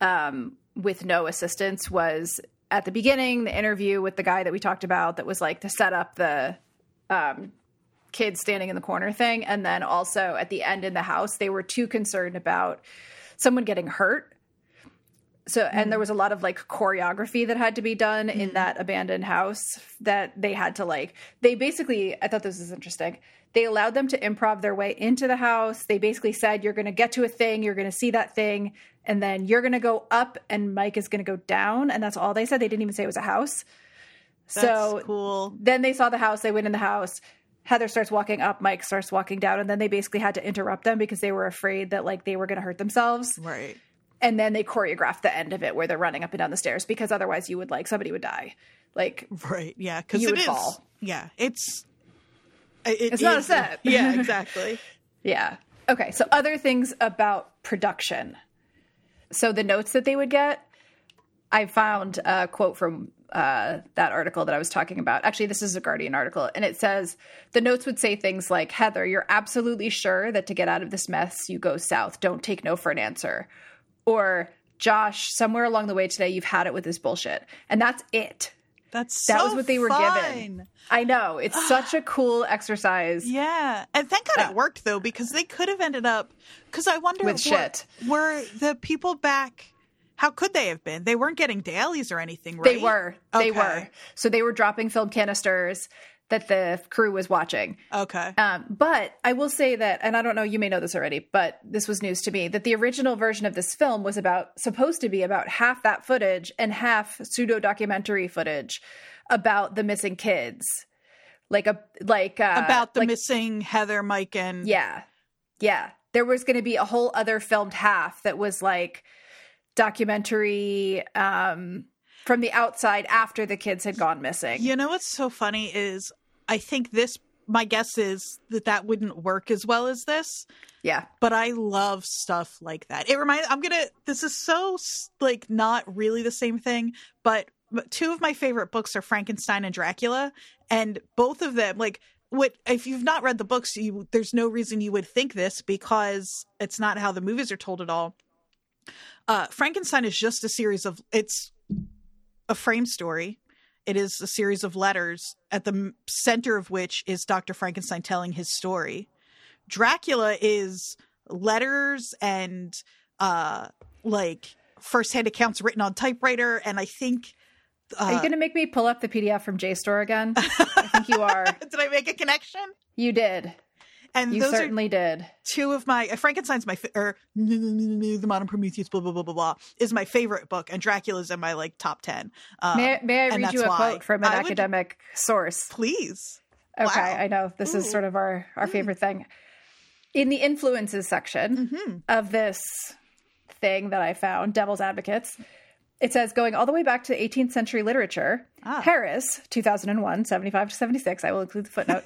um, with no assistance, was at the beginning the interview with the guy that we talked about that was like to set up the um, kids standing in the corner thing, and then also at the end in the house they were too concerned about someone getting hurt. So and there mm. was a lot of like choreography that had to be done in mm. that abandoned house that they had to like they basically i thought this was interesting. They allowed them to improv their way into the house. They basically said you're going to get to a thing. You're going to see that thing. And then you're going to go up and mike is going to go down. And that's all they said. They didn't even say it was a house. That's so cool. then they saw the house. They went in the house heather starts walking up mike starts walking down and then they basically had to interrupt them because they were afraid that like they were going to hurt themselves. Right. And then they choreographed the end of it where they're running up and down the stairs because otherwise you would like somebody would die. Like right. Yeah because You it would is. fall. yeah it's it It's not a set. yeah exactly. Yeah. Okay so other things about production. So the notes that they would get i found a quote from uh, that article that i was talking about actually this is a guardian article and it says the notes would say things like heather you're absolutely sure that to get out of this mess you go south don't take no for an answer or josh somewhere along the way today you've had it with this bullshit and that's it that's That so was what they were fun. given. I know. It's such a cool exercise. Yeah, and thank God it worked though, because they could have ended up. Because I wonder, With were- shit. Were the people back? How could they have been? They weren't getting dailies or anything, right? They were. They were. So they were dropping film canisters that the crew was watching. Okay. Um, but I will say that, and I don't know, you may know this already, but this was news to me that the original version of this film was about supposed to be about half that footage and half pseudo documentary footage about the missing kids, like a like uh, About the like, missing Heather, Mike, and Yeah. Yeah. There was going to be a whole other filmed half that was like documentary um from the outside after the kids had gone missing. You know what's so funny is I think this. My guess is that that wouldn't work as well as this. Yeah. but I love stuff like that. It reminds I'm gonna. This is so like not really the same thing, but but two of my favorite books are Frankenstein and Dracula, and both of them like what if you've not read the books, you there's no reason you would think this because it's not how the movies are told at all. Uh, Frankenstein is just a series of it's a frame story. It is a series of letters at the center of which is Dr. Frankenstein telling his story. Dracula is letters and uh like firsthand accounts written on typewriter and I think uh, Are you going to make me pull up the PDF from JSTOR again? I think you are. did I make a connection? You did. And You those certainly did. two of my uh, Frankenstein's my or the modern Prometheus blah blah blah blah blah is my favorite book and Dracula's in my like top 10. Um, May, may I read you a quote from an I would- academic source? please. Okay, Wow. I know this is sort of our our favorite thing. In the influences section Mhm. of this thing that I found, Devil's Advocates, it says going all the way back to 18th century literature, Ah. Harris, 2001, 75 to 76, I will include the footnote,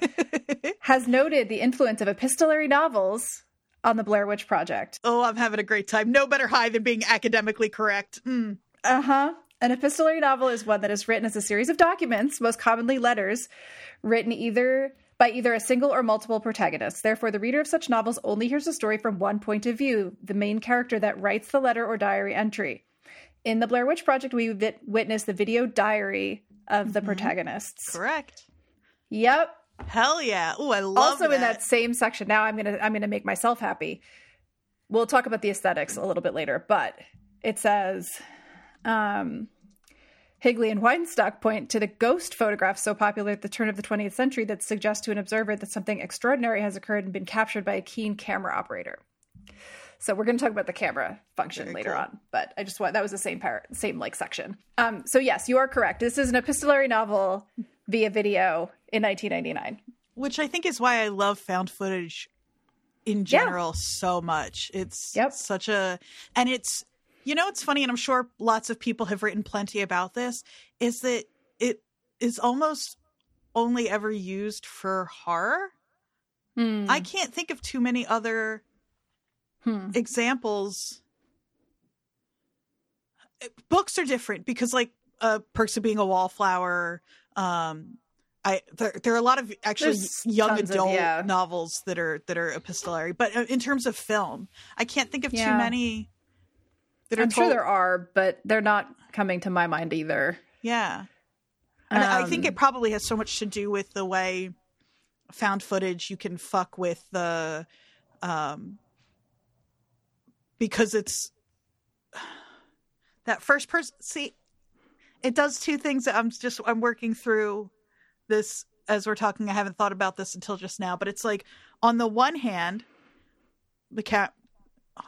has noted the influence of epistolary novels on the Blair Witch Project. Oh, I'm having a great time. No better high than being academically correct. Mm. Uh huh. An epistolary novel is one that is written as a series of documents, most commonly letters, written either by either a single or multiple protagonists. Therefore, the reader of such novels only hears the story from one point of view, the main character that writes the letter or diary entry. In the Blair Witch Project, we wit- witness the video diary of the protagonists. Correct. Yep. Hell yeah. Oh, I love it. also in that same section now i'm gonna i'm gonna make myself happy we'll talk about the aesthetics a little bit later but it says um Higley and Weinstock point to the ghost photographs so popular at the turn of the 20th century that suggest to an observer that something extraordinary has occurred and been captured by a keen camera operator. So we're going to talk about the camera function Very later cool. on, but I just want that was the same part, same like section. Um, so yes, you are correct. This is an epistolary novel via video in 1999. which I think is why I love found footage in Yeah. general so much. It's Yep. such a and it's you know it's funny and I'm sure lots of people have written plenty about this is that it is almost only ever used for horror. Hmm. I can't think of too many other Hmm. examples. Books are different because, like, uh, Perks of Being a Wallflower. Um, I there there are a lot of actually There's young tons of- adult yeah. novels that are that are epistolary, but uh, in terms of film, I can't think of Yeah. too many that are I'm sure told- there are, but they're not coming to my mind either. Yeah. And I think Um, it probably has so much to do with the way found footage you can fuck with the um because it's that first person see it does two things that I'm just I'm working through this as we're talking. I haven't thought about this until just now but it's like on the one hand the cat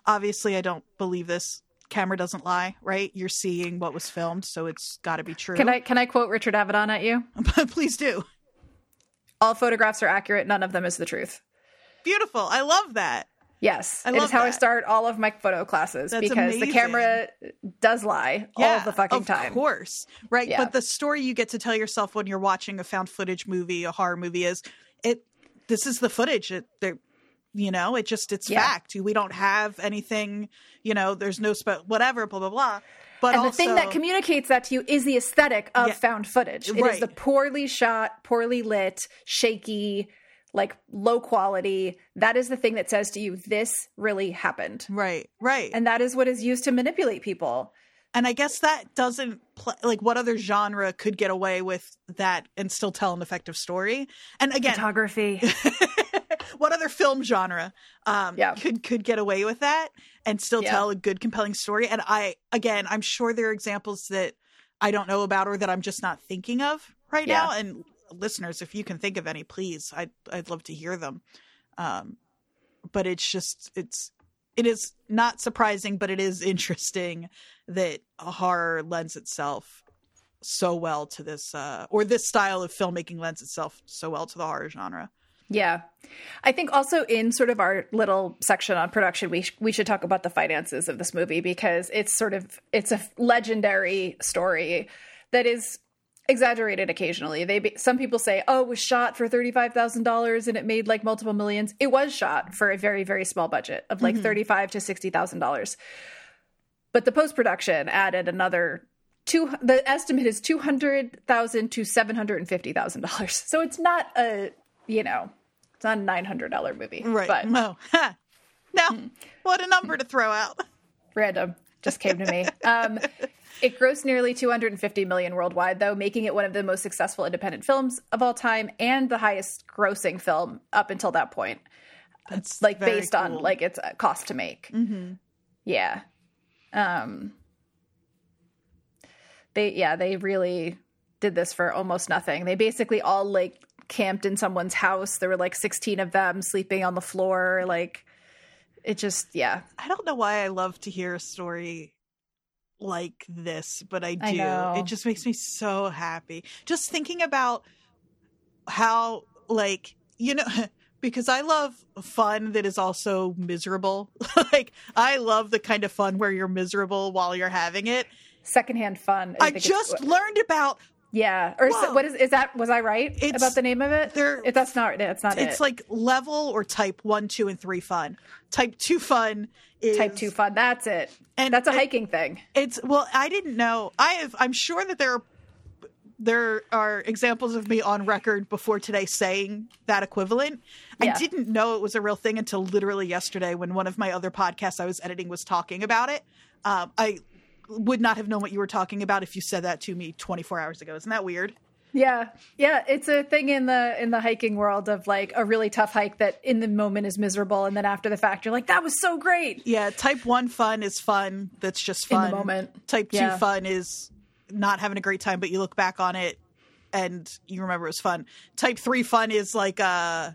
obviously I don't believe this. Camera doesn't lie right? You're seeing what was filmed so it's got to be true. Can I can I quote Richard Avedon at you? please do. All photographs are accurate. None of them is the truth. beautiful. I love that Yes, I it is how I start all of my photo classes That's because the camera does lie all the fucking time. of course, right? Yeah. But the story you get to tell yourself when you're watching a found footage movie, a horror movie, is it. This is the footage. It, you know, it just it's Yeah. fact. We don't have anything. You know, there's no spe- whatever, blah blah blah. But and also, the thing that communicates that to you is the aesthetic of Yeah. found footage. It is Right. the poorly shot, poorly lit, shaky, like low quality. That is the thing that says to you, this really happened. right, right, And that is what is used to manipulate people. And I guess that doesn't pl- like what other genre could get away with that and still tell an effective story. And again, Photography. what other film genre um Yeah. could could get away with that and still Yeah. tell a good compelling story and i again i'm sure there are examples that i don't know about or that i'm just not thinking of right Yeah. now and listeners if you can think of any please i'd i'd love to hear them um but it's just it's it is not surprising but it is interesting that horror lends itself so well to this uh or this style of filmmaking lends itself so well to the horror genre Yeah. I think also in sort of our little section on production, we, sh- we should talk about the finances of this movie because it's sort of, it's a legendary story that is exaggerated occasionally. They, be- some people say, oh, it was shot for $35,000 and it made like multiple millions. It was shot for a very, very small budget of like 35 to $60,000. But the post-production added another two, the estimate is $200,000 to $750,000. So it's not a, you know, it's not a nine hundred dollar movie, Right. But no. Ha. No. What a number to throw out. random just came to me. Um, it grossed nearly two hundred and fifty million worldwide, though, making it one of the most successful independent films of all time and the highest grossing film up until that point. That's Like based on like its uh, cost to make. Mhm. Yeah. Um. They yeah they really did this for almost nothing. They basically all like camped in someone's house. There were like 16 of them sleeping on the floor. Like it just, yeah. I don't know why I love to hear a story like this, but I do. I. It just makes me so happy. Just thinking about how, like, you know, because I love fun that is also miserable. like, I love the kind of fun where you're miserable while you're having it. Secondhand fun. I, it's- just learned about yeah. Or Whoa. what is, is that, was I right It's- about the name of it? If that's not, that's not it's it. like level or type one, two, and three fun. Type two fun is type two fun. That's it. And that's a it- hiking thing. It's well, I didn't know. I have. I'm sure that there are there are examples of me on record before today saying that equivalent. Yeah. I didn't know it was a real thing until literally yesterday when one of my other podcasts I was editing was talking about it. Um, I would not have known what you were talking about if you said that to me 24 hours ago. Isn't that weird? Yeah. Yeah. It's a thing in the, in the hiking world of like a really tough hike that in the moment is miserable. And then after the fact, you're like, that was so great. Yeah. Type one fun is fun. That's just fun. In the moment. Type two Yeah. fun is not having a great time, but you look back on it and you remember it was fun. Type three fun is like uh,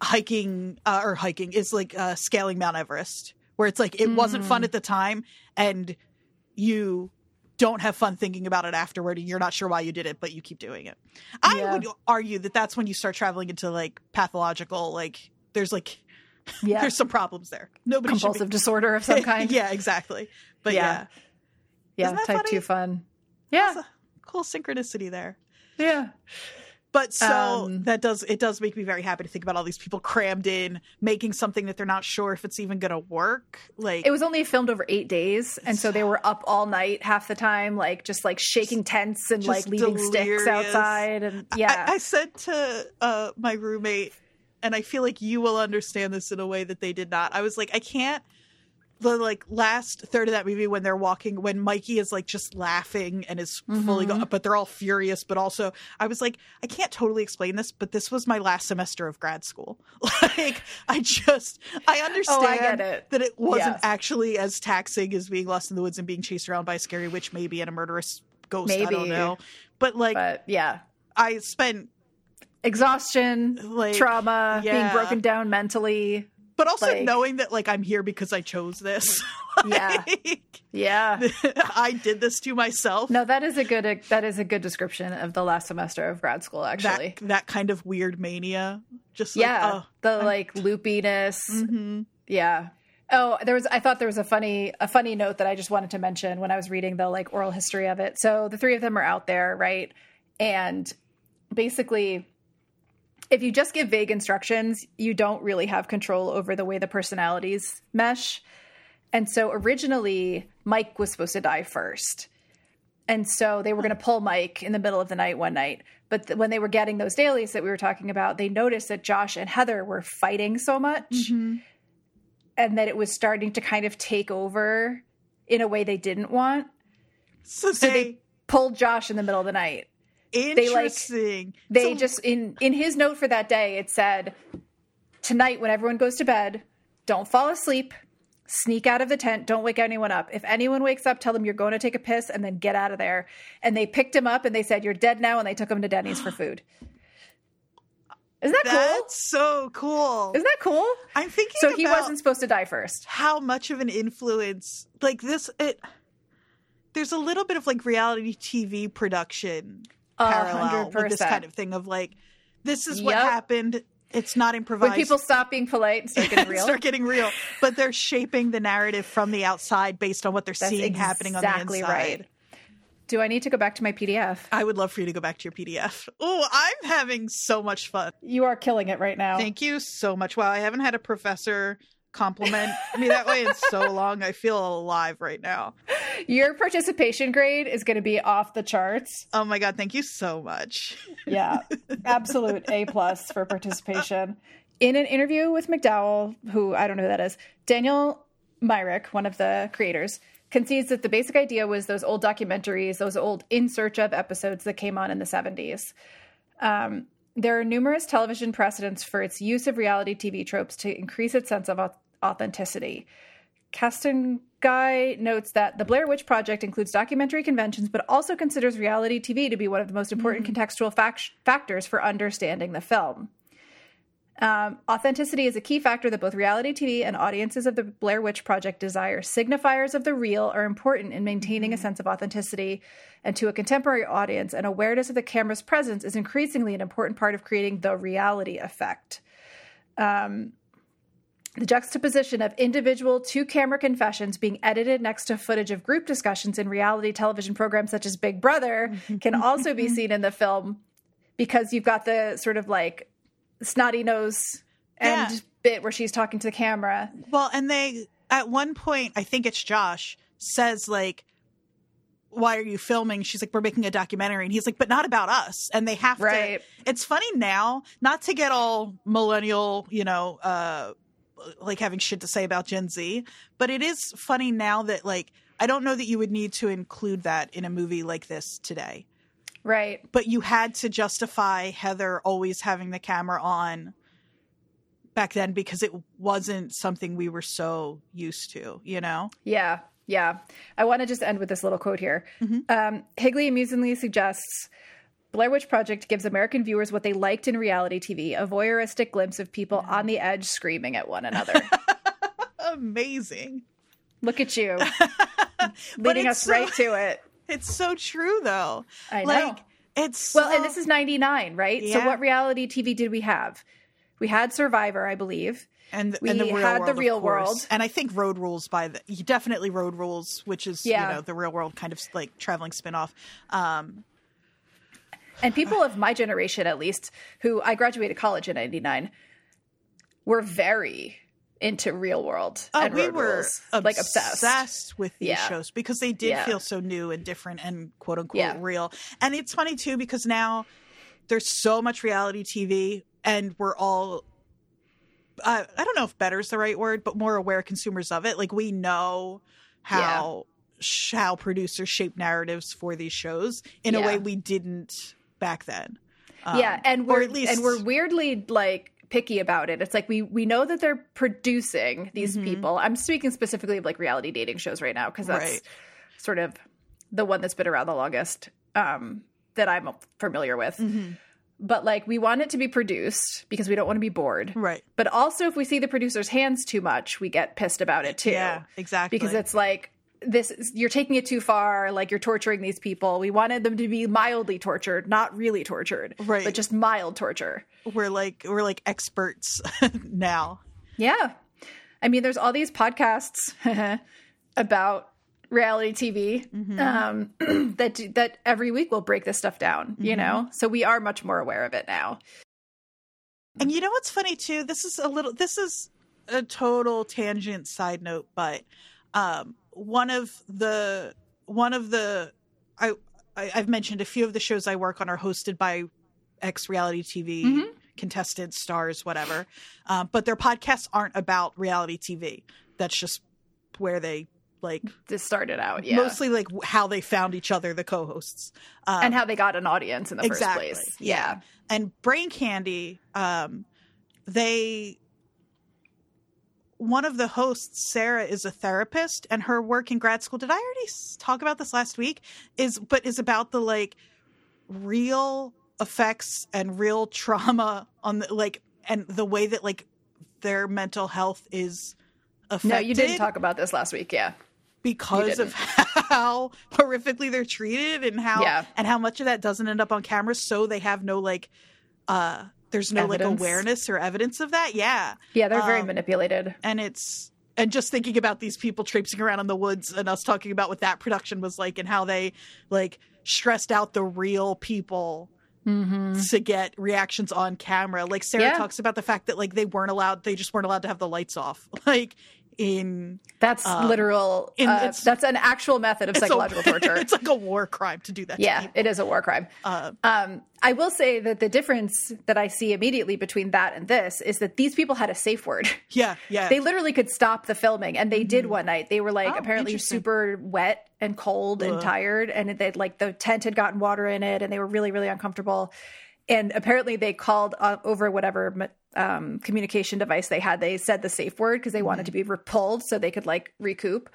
hiking uh, or hiking is like uh, scaling Mount Everest, where it's like it wasn't fun at the time and you don't have fun thinking about it afterward and you're not sure why you did it but you keep doing it i Yeah. would argue that that's when you start traveling into like pathological like there's like Yeah. there's some problems there nobody Compulsive disorder of some kind. yeah exactly but Yeah. yeah, Yeah, type funny? two fun. Yeah. Cool synchronicity there Yeah. But so Um, that does it does make me very happy to think about all these people crammed in making something that they're not sure if it's even gonna work like It was only filmed over eight days, and so they were up all night half the time, like just like shaking tents and like leaving sticks outside. And yeah, I, I said to uh, my roommate, and I feel like you will understand this in a way that they did not. I was like, I can't. The like last third of that movie when they're walking, when Mikey is like just laughing and is fully, Mm-hmm. go- but they're all furious. But also, I was like, I can't totally explain this, but this was my last semester of grad school. like, I just, I understand Oh, I it. that it wasn't Yes. actually as taxing as being lost in the woods and being chased around by a scary witch, maybe, and a murderous ghost. I don't Maybe. know, but like, but yeah, I spent exhaustion, like trauma, being broken down mentally. But also like- knowing that like I'm here because I chose this. Yeah. Like, Yeah. I did this to myself. No, that is a good that is a good description of the last semester of grad school. Actually, that that kind of weird mania. Just like, yeah, oh, the like loopiness. mhm. Yeah. Oh, there was. I thought there was a funny, a funny note that I just wanted to mention when I was reading the like oral history of it. So the three of them are out there, right? And basically, if you just give vague instructions, you don't really have control over the way the personalities mesh. And so originally, Mike was supposed to die first. And so they were going to pull Mike in the middle of the night one night. But th- when they were getting those dailies that we were talking about, they noticed that Josh and Heather were fighting so much Mm-hmm. and that it was starting to kind of take over in a way they didn't want. So, So they, they pulled Josh in the middle of the night. Like- interesting. They So- just in in his note for that day it said tonight when everyone goes to bed, don't fall asleep. Sneak out of the tent. Don't wake anyone up. If anyone wakes up, tell them you're going to take a piss and then get out of there. And they picked him up and they said, You're dead now. And they took him to Denny's for food. Isn't that cool? that's so cool. Isn't that cool? I'm thinking So he wasn't supposed to die first. how much of an influence like this it there's a little bit of like reality TV production parallel hundred with this kind of thing of like this is what Yep. happened. It's not improvised. When people stop being polite and start getting real. start getting real, but they're shaping the narrative from the outside based on what they're That's seeing happening on the inside. exactly inside. right. Do I need to go back to my PDF? I would love for you to go back to your PDF. Oh, I'm having so much fun. You are killing it right now. Thank you so much. Wow, I haven't had a professor compliment me that way in so long. I feel alive right now. Your participation grade is going to be off the charts. Oh my god, thank you so much. Yeah, absolute A plus for participation. In an interview with McDowell, who I don't know who that is, Daniel Myrick, one of the creators, concedes that the basic idea was those old documentaries, those old In Search of episodes that came on in the 70s. Um, there are numerous television precedents for its use of reality TV tropes to increase its sense of authenticity. Kasten Guy notes that the Blair Witch Project includes documentary conventions, but also considers reality TV to be one of the most important contextual fact- factors for understanding the film. Um, authenticity is a key factor that both reality TV and audiences of the Blair Witch Project desire. Signifiers of the real are important in maintaining a sense of authenticity, and to a contemporary audience, an awareness of the camera's presence is increasingly an important part of creating the reality effect. Um, the juxtaposition of individual two camera confessions being edited next to footage of group discussions in reality television programs such as Big Brother can also be seen in the film because you've got the sort of like snotty nose end Yeah. bit where she's talking to the camera. Well, and they at one point, I think it's Josh says like why are you filming? She's like, we're making a documentary. And he's like, but not about us. And they have Right. to. It's funny now, not to get all millennial, you know, uh, like having shit to say about Gen Z, but it is funny now that, like, I don't know that you would need to include that in a movie like this today. Right. But you had to justify Heather always having the camera on back then because it wasn't something we were so used to, you know? Yeah. Yeah. I want to just end with this little quote here. Um, Higley amusingly suggests Blair Witch Project gives American viewers what they liked in reality TV a voyeuristic glimpse of people on the edge screaming at one another. Amazing. Look at you, leading us so- right to it. It's so true though. I know. Like it's Well, and this is 99, right? So what reality TV did we have? We had Survivor, I believe. and we and the real had world, the real world. and I think Road Rules by the definitely Road Rules, which is Yeah. you know the real world kind of like traveling spinoff. Um, And people of my generation, at least, who I graduated college in 99, were very into real world oh, and we were rules. like obsessed. obsessed with these Yeah. shows because they did Yeah. feel so new and different and quote unquote Yeah. real. And it's funny too because now there's so much reality TV, and we're all. Uh, I don't know if better is the right word, but more aware consumers of it. Like we know how sh- how producers shape narratives for these shows in a way we didn't back then. Um, yeah, and we're at least and we're weirdly like picky about it. It's like we we know that they're producing these Mhm. people. I'm speaking specifically of like reality dating shows right now because that's Right. sort of the one that's been around the longest um, that I'm familiar with. Mhm. But like we want it to be produced because we don't want to be bored. right. But also, if we see the producer's hands too much, we get pissed about it too. Yeah, exactly. Because it's like this is- you're taking it too far like you're torturing these people we wanted them to be mildly tortured not really tortured Right. but just mild torture we're like we're like experts now. yeah i mean there's all these podcasts about reality tv Mm-hmm. um, that do- that every week will break this stuff down you Mm-hmm. know so we are much more aware of it now And you know what's funny too? This is a little this is a total tangent side note, but um one of the one of the I, I I've mentioned a few of the shows I work on are hosted by ex reality TV Mhm. contestants, stars, whatever. Um, but their podcasts aren't about reality TV. That's just where they like this started out yeah mostly like how they found each other, the co-hosts, um, and how they got an audience in the exactly. first place Yeah. And Brain Candy, um, they one of the hosts, Sarah, is a therapist, and her work in grad school. Did I already talk about this last week? Is but is about the like real effects and real trauma on the like and the way that like their mental health is affected no you didn't talk about this last week yeah because of how horrifically they're treated and how Yeah. and how much of that doesn't end up on camera so they have no like uh there's no Evidence. like awareness or evidence of that yeah yeah they're very Um, manipulated and it's and just thinking about these people traipsing around in the woods and us talking about what that production was like and how they like stressed out the real people mm-hmm. to get reactions on camera like sarah Yeah. talks about the fact that like they weren't allowed they just weren't allowed to have the lights off like in That's Um, literal. in- uh, that's an actual method of it's a- psychological torture. it's like a war crime to do that yeah, it is a war crime. Uh, Um, I will say that the difference that I see immediately between that and this is that these people had a safe word. yeah, yeah. They literally could stop the filming, and they did one night. They were like Oh, apparently super wet and cold and tired, and they like the tent had gotten water in it, and they were really really uncomfortable. And apparently, they called uh, over whatever um, communication device they had. They said the safe word because they wanted to be pulled so they could like recoup.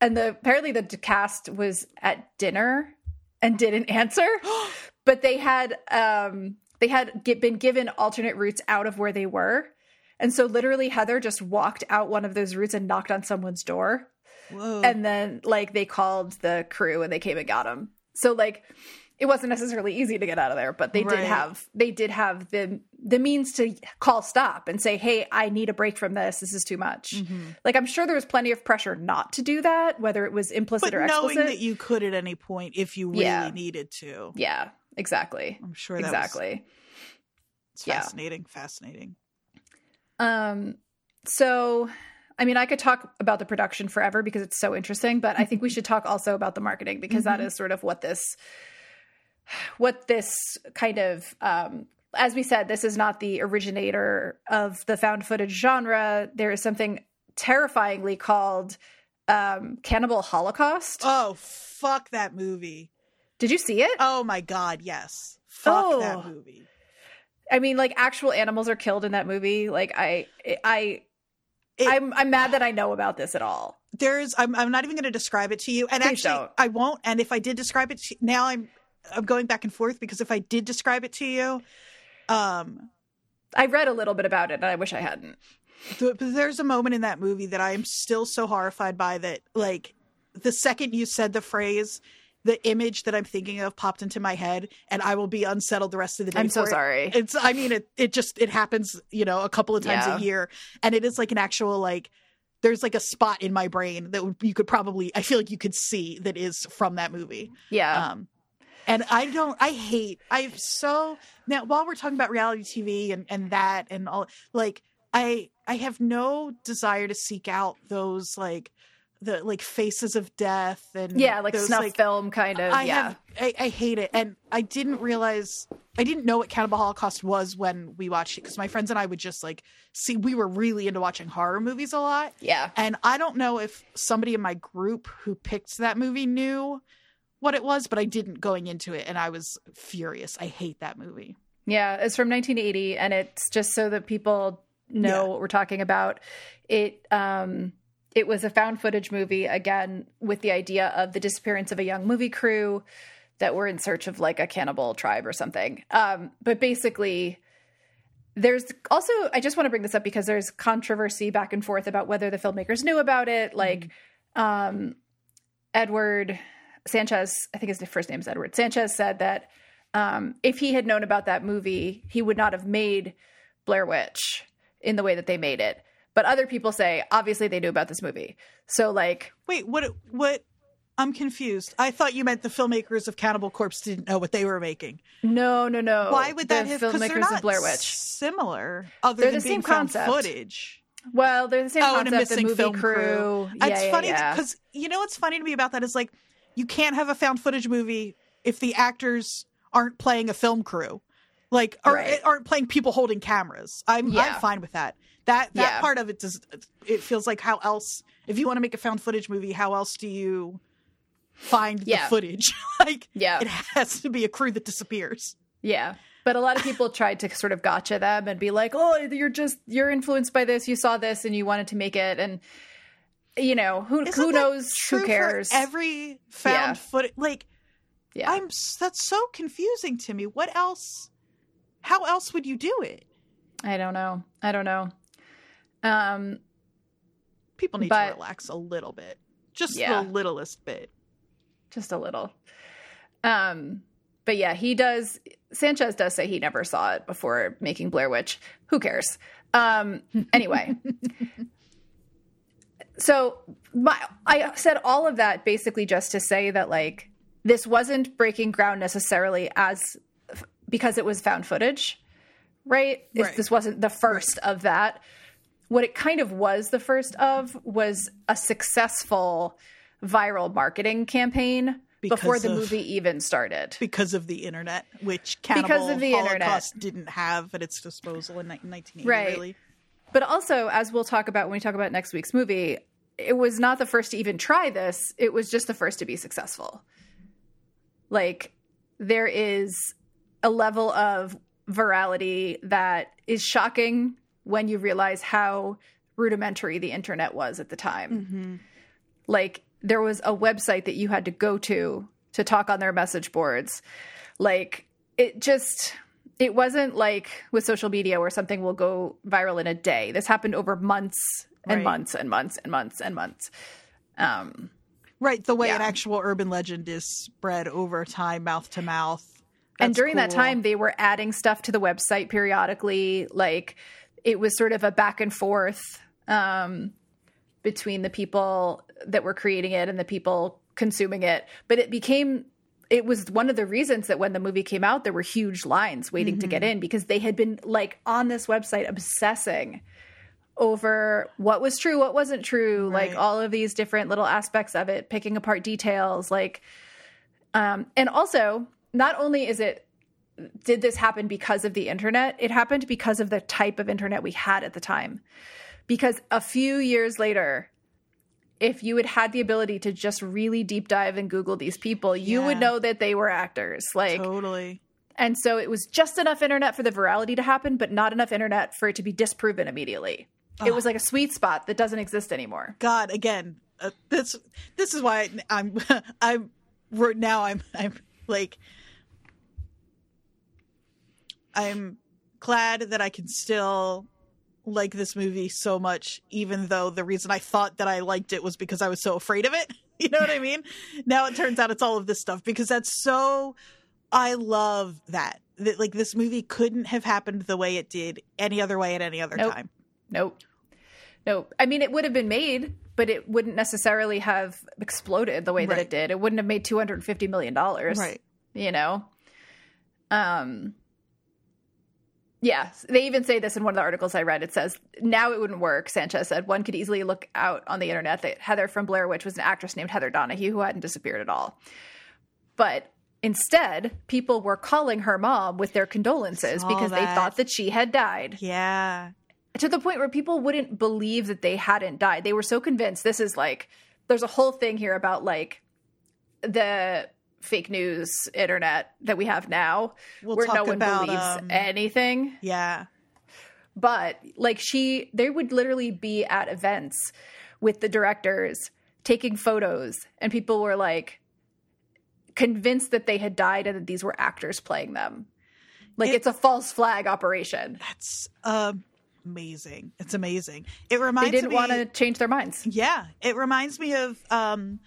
And the apparently the cast was at dinner and didn't answer, but they had um, they had get, been given alternate routes out of where they were. And so literally Heather just walked out one of those routes and knocked on someone's door. Whoa. And then like they called the crew and they came and got him. So like it wasn't necessarily easy to get out of there, but they Right. did have they did have the the means to call stop and say, "Hey, I need a break from this. This is too much." Mhm. Like I'm sure there was plenty of pressure not to do that, whether it was implicit but or knowing explicit. that you could at any point if you really Yeah. needed to. yeah, exactly. I'm sure that Exactly. was it's Yeah. fascinating, fascinating. Um, so, I mean, I could talk about the production forever because it's so interesting, but I think we should talk also about the marketing because that Mhm. is sort of what this, what this kind of, um, as we said, this is not the originator of the found footage genre. There is something terrifyingly called um, Cannibal Holocaust. Oh, fuck that movie. Did you see it? Oh my god, yes. Fuck Oh. that movie. I mean, like actual animals are killed in that movie. Like I, I, It- I'm, I'm mad that I know about this at all. there's I'm I'm not even going to describe it to you, and Please actually don't. I won't. And if I did describe it to now, I'm I'm going back and forth because if I did describe it to you, um, I read a little bit about it, and I wish I hadn't. th- there's a moment in that movie that I am still so horrified by that. Like the second you said the phrase. The image that I'm thinking of popped into my head, and I will be unsettled the rest of the day. I'm so it. sorry. It's, I mean, it, it just, it happens, you know, a couple of times Yeah. a year. And it is like an actual, like, there's like a spot in my brain that you could probably, I feel like you could see that is from that movie. Yeah. Um, and I don't, I hate, I'm so, now while we're talking about reality TV and, and that and all, like, I, I have no desire to seek out those, like, the, like, faces of death and, yeah, like those, snuff like, film kind of. I yeah. have I, I hate it, and I didn't realize I didn't know what Cannibal Holocaust was when we watched it because my friends and I would just like see we were really into watching horror movies a lot, yeah. and I don't know if somebody in my group who picked that movie knew what it was, but I didn't going into it, and I was furious. I hate that movie. Yeah, it's from 1980, and it's just so that people know Yeah. what we're talking about. It um, it was a found footage movie again with the idea of the disappearance of a young movie crew that were in search of like a cannibal tribe or something. Um, but basically, there's also I just want to bring this up because there's controversy back and forth about whether the filmmakers knew about it. Like um, Edward Sanchez, I think his first name is Edward Sanchez, said that um, if he had known about that movie, he would not have made Blair Witch in the way that they made it. But other people say obviously they knew about this movie. So like Wait, what? What? I'm confused. I thought you meant the filmmakers of Cannibal Corpse didn't know what they were making. no, no, no. Why would that the have? Filmmakers of Blair Witch? similar. Other They're than the same concept. footage. Well, they're the same Oh, and a concept. The missing movie film crew. crew. Yeah, it's yeah, funny yeah. because you know what's funny to me about that is like you can't have a found footage movie if the actors aren't playing a film crew, like or Right. aren't playing people holding cameras. I'm Yeah. I'm fine with that. That that Yeah. part of it does. It feels like how else if you want to make a found footage movie, how else do you find Yeah. the footage? like Yeah. it has to be a crew that disappears. Yeah. But a lot of people tried to sort of gotcha them and be like, "Oh, you're just you're influenced by this. You saw this and you wanted to make it." And you know, who Isn't who knows? Who for cares? every found Yeah. footage, like yeah. I'm that's so confusing to me. What else? How else would you do it? I don't know. I don't know. Um People need But- to relax a little bit, just Yeah. the littlest bit. just a little. Um but yeah, he does Sanchez does say he never saw it before making Blair Witch. Who cares? Um anyway. so my I said all of that basically just to say that like this wasn't breaking ground necessarily as because it was found footage, right? Right. This wasn't the first of that. What it kind of was the first of was a successful viral marketing campaign before Because the of- movie even started. Because of the internet, which Cannibal of the internet. Holocaust didn't have at its disposal in ni- 1980. Right. Really, But also, as we'll talk about when we talk about next week's movie, it was not the first to even try this. It was just the first to be successful. Like, there is a level of virality that is shocking when you realize how rudimentary the internet was at the time. Mm-hmm. Like, there was a website that you had to go to to talk on their message boards. Like, it just it wasn't like with social media where something will go viral in a day. This happened over months and Right. months and months and months and months. Um, right? The way Yeah. an actual urban legend is spread over time, mouth to mouth. and during that time, they were adding stuff to the website periodically. Like it was sort of a back and forth um, between the people that were creating it and the people consuming it. But it became. It was one of the reasons that when the movie came out, there were huge lines waiting to Mm-hmm. get in because they had been like on this website obsessing over what was true, what wasn't true, like all of these different little aspects of it, picking apart details, like um and also not only is it did this happen because of the internet, it happened because of the type of internet we had at the time. Because a few years later, if you had had the ability to just really deep dive and Google these people, you would know that they were actors. Like, totally. and so it was just enough internet for the virality to happen, but not enough internet for it to be disproven immediately. It was like a sweet spot that doesn't exist anymore. God, again, uh, this this is why I'm I'm now I'm I'm like I'm glad that I can still like this movie so much, even though the reason I thought that I liked it was because I was so afraid of it. You know what I mean? now it turns out it's all of this stuff because that's so. I love that. That like this movie couldn't have happened the way it did any other way at any other nope. time. Nope. Nope. I mean, it would have been made, but it wouldn't necessarily have exploded the way that Right. it did. It wouldn't have made two hundred and fifty million dollars. Right. You know. Um. Yeah, they even say this in one of the articles I read. It says, now it wouldn't work, Sanchez said. One could easily look out on the internet that Heather from Blair Witch was an actress named Heather Donahue who hadn't disappeared at all. But instead, people were calling her mom with their condolences because they thought that she had died Yeah. To the point where people wouldn't believe that they hadn't died. They were so convinced this is like there's a whole thing here about like the fake news internet that we have now We'll where no one about, believes um, anything. Yeah. But like she they would literally be at events with the directors taking photos and people were like convinced that they had died and that these were actors playing them. Like It- it's a false flag operation. That's um, amazing. It's amazing. It reminds. Me. They didn't me want to change their minds. Yeah, it reminds me of um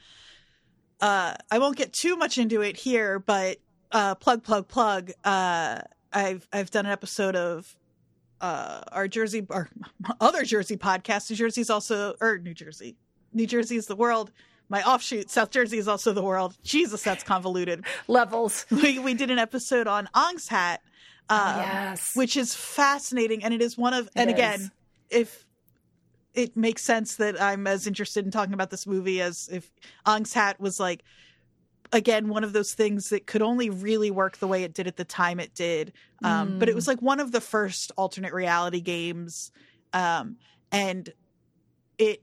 uh I won't get too much into it here, but uh plug plug plug uh I've I've done an episode of uh our Jersey or other Jersey podcast. New Jersey's also or New Jersey. New Jersey is the world. My offshoot, South Jersey is also the world. Jesus, that's convoluted. Levels. We we did an episode on Ong's hat. Uh, yes. which is fascinating and it is one of and It again is. if it makes sense that i'm as interested in talking about this movie as if ong's hat was like again one of those things that could only really work the way it did at the time it did um, but it was like one of the first alternate reality games um, and it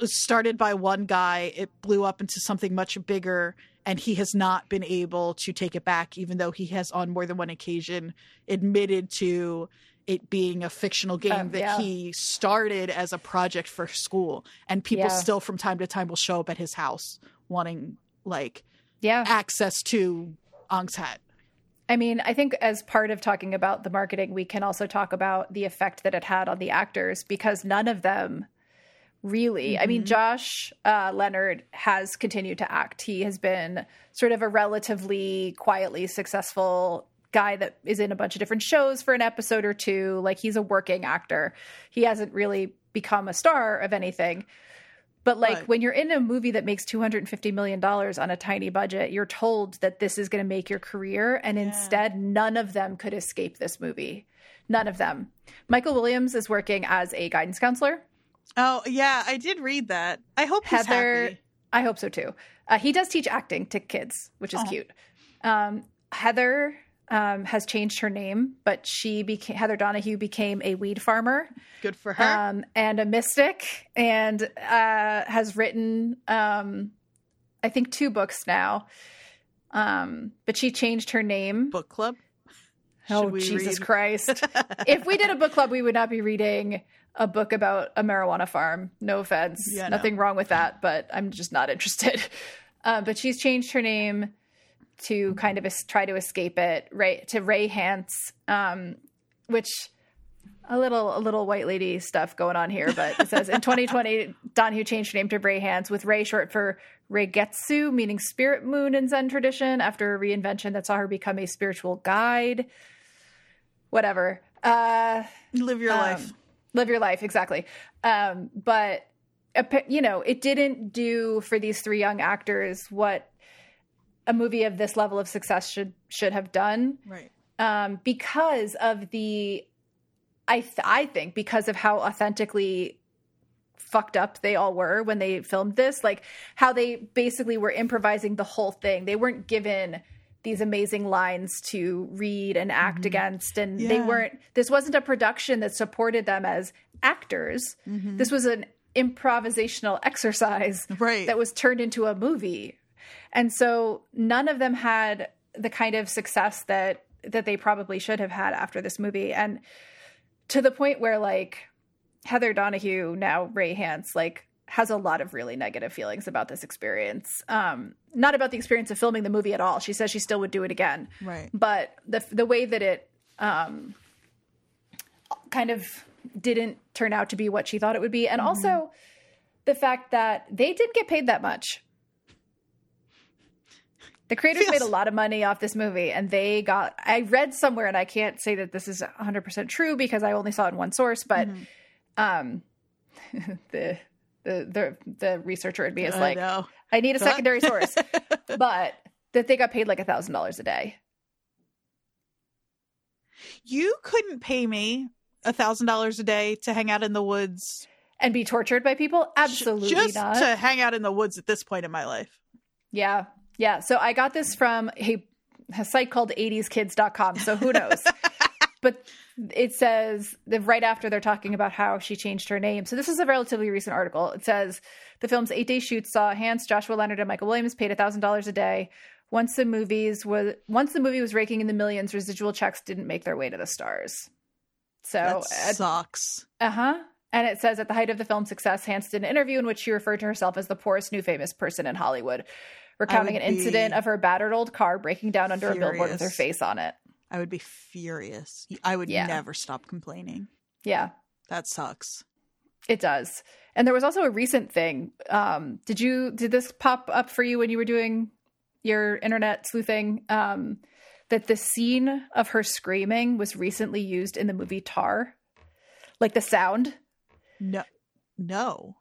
was started by one guy it blew up into something much bigger and he has not been able to take it back even though he has on more than one occasion admitted to it being a fictional game Um, that yeah. he started as a project for school and people Yeah. still from time to time will show up at his house wanting like Yeah. access to Ong's hat. I mean, I think as part of talking about the marketing, we can also talk about the effect that it had on the actors because none of them really. I mean, Josh uh, Leonard has continued to act. He has been sort of a relatively quietly successful guy that is in a bunch of different shows for an episode or two. Like he's a working actor. He hasn't really become a star of anything. But like Right. when you're in a movie that makes 250 million dollars on a tiny budget, you're told that this is going to make your career and instead none of them could escape this movie. None of them. Michael Williams is working as a guidance counselor. Oh yeah, I did read that. I hope he's Heather happy. I hope so too. Uh, he does teach acting to kids, which is Oh. cute. Um, Heather um, has changed her name, but she became Heather Donahue became a weed farmer. Good for her. um, and a mystic, and uh, has written, um, I think, two books now. Um, but she changed her name. Book club. oh, Should we Jesus read- Christ. if we did a book club, we would not be reading a book about a marijuana farm. No offense. Yeah, no. Nothing wrong with that, but I'm just not interested. Uh, but she's changed her name to kind of es- try to escape it, right? To Rei Hance, um, which a little a little white lady stuff going on here, but it says in 2020, Donahue changed her name to Rei Hance, with Ray short for Reigetsu, meaning spirit moon in Zen tradition, after a reinvention that saw her become a spiritual guide. Whatever. Uh, Live your um, life. Live your life, exactly. Um, but you know, it didn't do for these three young actors what a movie of this level of success should should have done Right. um, because of the I th- I think because of how authentically fucked up they all were when they filmed this like how they basically were improvising the whole thing they weren't given these amazing lines to read and act mm-hmm. against and they weren't this wasn't a production that supported them as actors mm-hmm. this was an improvisational exercise Right. that was turned into a movie. And so none of them had the kind of success that that they probably should have had after this movie. And to the point where like Heather Donahue, now Rei Hance, like has a lot of really negative feelings about this experience. Um, not about the experience of filming the movie at all. She says she still would do it again. Right. But the the way that it um, kind of didn't turn out to be what she thought it would be, and also the fact that they didn't get paid that much. The creators Feels- made a lot of money off this movie, and they got. I read somewhere, and I can't say that this is 100% true because I only saw it in one source, but um, the, the the the researcher in me is I like, know. I need a secondary source, but that they got paid like a thousand dollars a day. You couldn't pay me a thousand dollars a day to hang out in the woods. and be tortured by people? Absolutely just not. to hang out in the woods at this point in my life. Yeah. Yeah. So I got this from a, a site called 80skids.com. So who knows? but it says that right after they're talking about how she changed her name. So this is a relatively recent article. It says the film's eight day shoot saw Hance, Joshua Leonard, and Michael Williams paid $1,000 a day. Once the movies was once the movie was raking in the millions, residual checks didn't make their way to the stars. So That at- sucks. uh huh. And it says at the height of the film's success, Hance did an interview in which she referred to herself as the poorest new famous person in Hollywood, recounting an incident of her battered old car breaking down under a billboard with her face on it. I would be furious. I would Yeah. never stop complaining. Yeah, That sucks. it does. And there was also a recent thing. Um, did you did this pop up for you when you were doing your internet sleuthing? Um, that the scene of her screaming was recently used in the movie Tar, like the sound. No, no.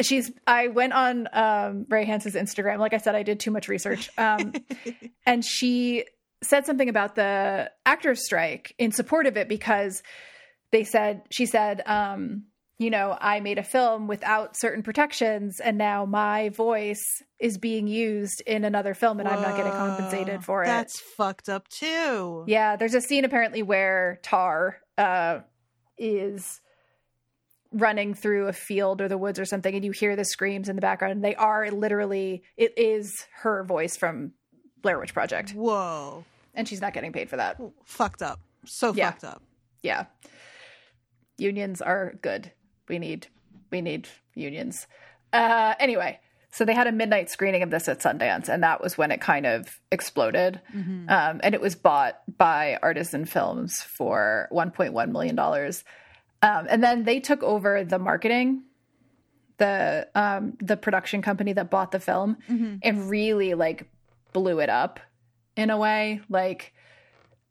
she's i went on um ray hanson's instagram like i said i did too much research um and she said something about the actors strike in support of it because they said she said um you know i made a film without certain protections and now my voice is being used in another film and i'm not getting compensated Whoa, for it That's fucked up too. yeah, there's a scene apparently where Tar uh, is running through a field or the woods or something, and you hear the screams in the background. And they are literally, it is her voice from Blair Witch Project, Whoa. and she's not getting paid for that. Fucked up. So Yeah. fucked up. Yeah, unions are good. We need, we need unions. Uh, anyway. So they had a midnight screening of this at Sundance, and that was when it kind of exploded. Mm-hmm. um, and it was bought by Artisan Films for 1.1 million dollars. Um, and then they took over the marketing, the um, the production company that bought the film, Mm-hmm. and really like blew it up in a way. Like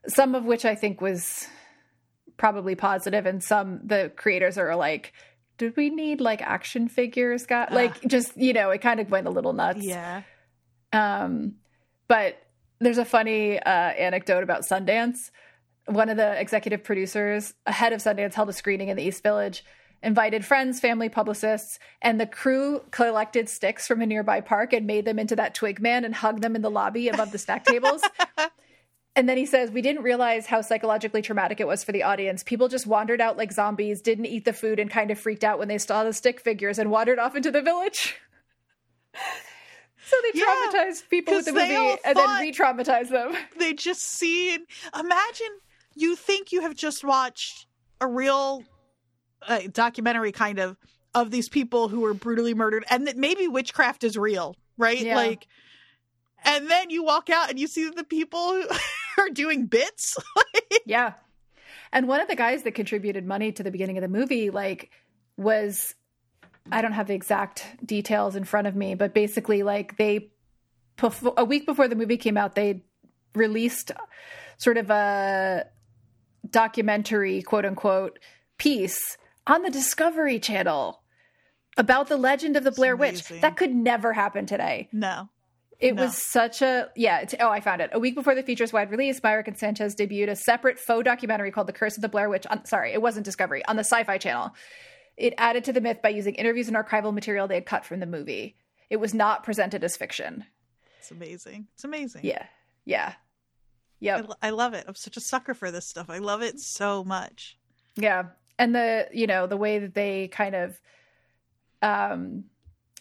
some of which I think was probably positive, and some the creators are like. Did we need like action figures? Got like just you know it kind of went a little nuts. Yeah. Um, but there's a funny uh, anecdote about Sundance. One of the executive producers ahead of Sundance held a screening in the East Village, invited friends, family, publicists, and the crew collected sticks from a nearby park and made them into that twig man and hugged them in the lobby above the snack tables. And then he says, We didn't realize how psychologically traumatic it was for the audience. People just wandered out like zombies, didn't eat the food, and kind of freaked out when they saw the stick figures and wandered off into the village. so they Yeah, traumatized people with the movie and then re traumatized them. They just see imagine you think you have just watched a real uh, documentary kind of of these people who were brutally murdered and that maybe witchcraft is real, right? Yeah. Like and then you walk out and you see the people who are doing bits. Yeah. And one of the guys that contributed money to the beginning of the movie, like, was I don't have the exact details in front of me, but basically, like, they a week before the movie came out, they released sort of a documentary, quote unquote, piece on the Discovery Channel about the legend of the Blair Witch. That could never happen today. no. It No. was such a yeah. It's, oh, I found it. A week before the feature's wide release, Myrick and Sanchez debuted a separate faux documentary called "The Curse of the Blair Witch." On, sorry, it wasn't Discovery on the Sci-Fi Channel. It added to the myth by using interviews and archival material they had cut from the movie. It was not presented as fiction. It's amazing. It's amazing. Yeah, yeah, I, I love it. I'm such a sucker for this stuff. I love it so much. yeah. And the you know the way that they kind of um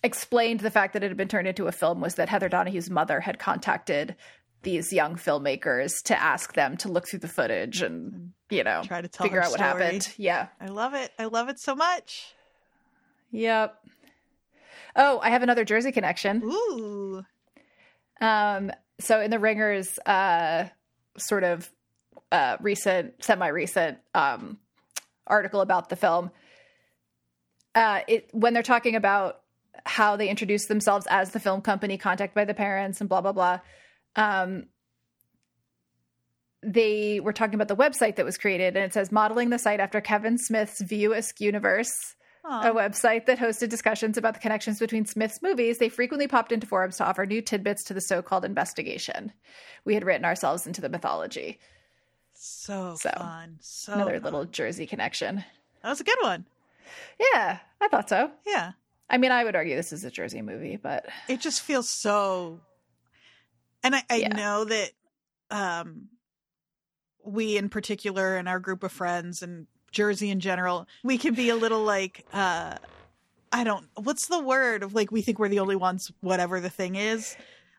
explained the fact that it had been turned into a film was that Heather Donahue's mother had contacted these young filmmakers to ask them to look through the footage and you know Try to figure out what story. happened. Yeah. I love it. I love it so much. Yep. Oh, I have another Jersey connection. Ooh. Um, so in the Ringer's, uh, sort of uh, recent, semi-recent um, article about the film, uh, it when they're talking about how they introduce themselves as the film company, contacted by the parents, and blah blah blah. Um, they were talking about the website that was created, and it says modeling the site after Kevin Smith's View Askewniverse Aw. a website that hosted discussions about the connections between Smith's movies, they frequently popped into forums to offer new tidbits to the so called investigation. We had written ourselves into the mythology. So, So, fun. So Another fun. little Jersey connection. That was a good one. Yeah, I thought so. Yeah. I mean, I would argue this is a Jersey movie, but It just feels so and I, I Yeah. know that um we in particular and our group of friends and Jersey in general, we can be a little like uh I don't what's the word of like we think we're the only ones whatever the thing is.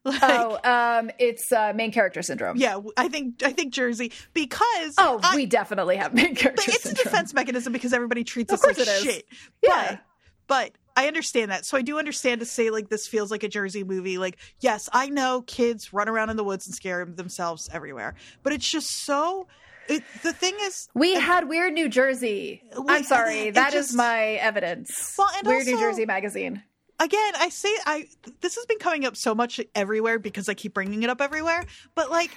Like oh, um, it's uh, main character syndrome. yeah, I think I think Jersey because Oh, I- we definitely have main character but it's a defense mechanism because everybody treats Of us like is. shit. Yeah. But but I understand that. So I do understand to say like this feels like a Jersey movie. Like, yes, I know kids run around in the woods and scare themselves everywhere. But it's just so it, the thing is We had Weird New Jersey. We- I'm sorry, that is just- my evidence. Well, and Weird New Jersey magazine. Again, I say I this has been coming up so much everywhere because I keep bringing it up everywhere. But like,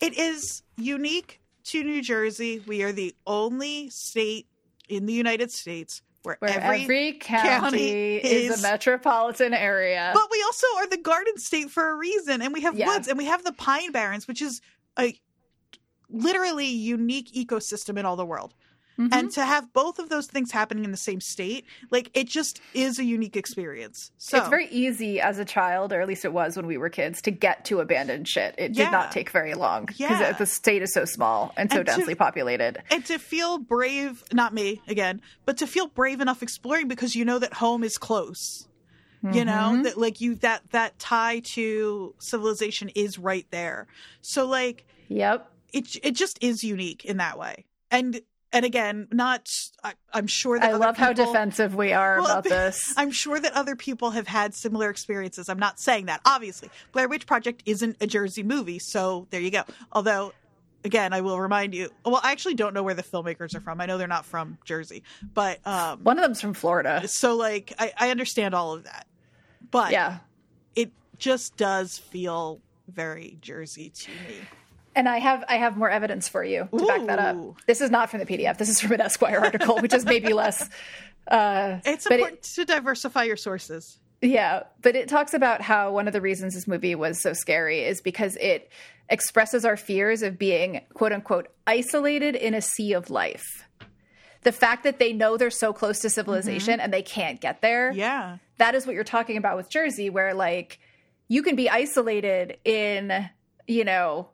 it is unique to New Jersey. We are the only state in the United States where, Where every, every, county, county is, is- a metropolitan area. But we also are the Garden State for a reason, and we have Yeah. woods, and we have the Pine Barrens, which is a literally unique ecosystem in all the world. Mhm. And to have both of those things happening in the same state, like it just is a unique experience. So it's very easy as a child, or at least it was when we were kids, to get to abandoned shit. It did not take very long because Yeah. the state is so small and so And to- densely populated. and to feel brave, not me again, but to feel brave enough exploring because you know that home is close. You know Mhm. that like you that that tie to civilization is right there. So like Yep. it it just is unique in that way. And and again, not I, I'm sure that I other love how defensive we are Well, about this. I'm sure that other people have had similar experiences. I'm not saying that. Obviously, Blair Witch Project isn't a Jersey movie, so there you go. Although, again, I will remind you. Well, I actually don't know where the filmmakers are from. I know they're not from Jersey, but um, One of them's from Florida. so like I, I understand all of that, but Yeah. it just does feel very Jersey to me. And I have I have more evidence for you to back that up. This is not from the PDF. This is from an Esquire article, which is maybe less. Uh, It's but it- important to diversify your sources. Yeah, but it talks about how one of the reasons this movie was so scary is because it expresses our fears of being quote unquote isolated in a sea of life. The fact that they know they're so close to civilization and they can't get there. Yeah, That is what you're talking about with Jersey, where like you can be isolated in, you know,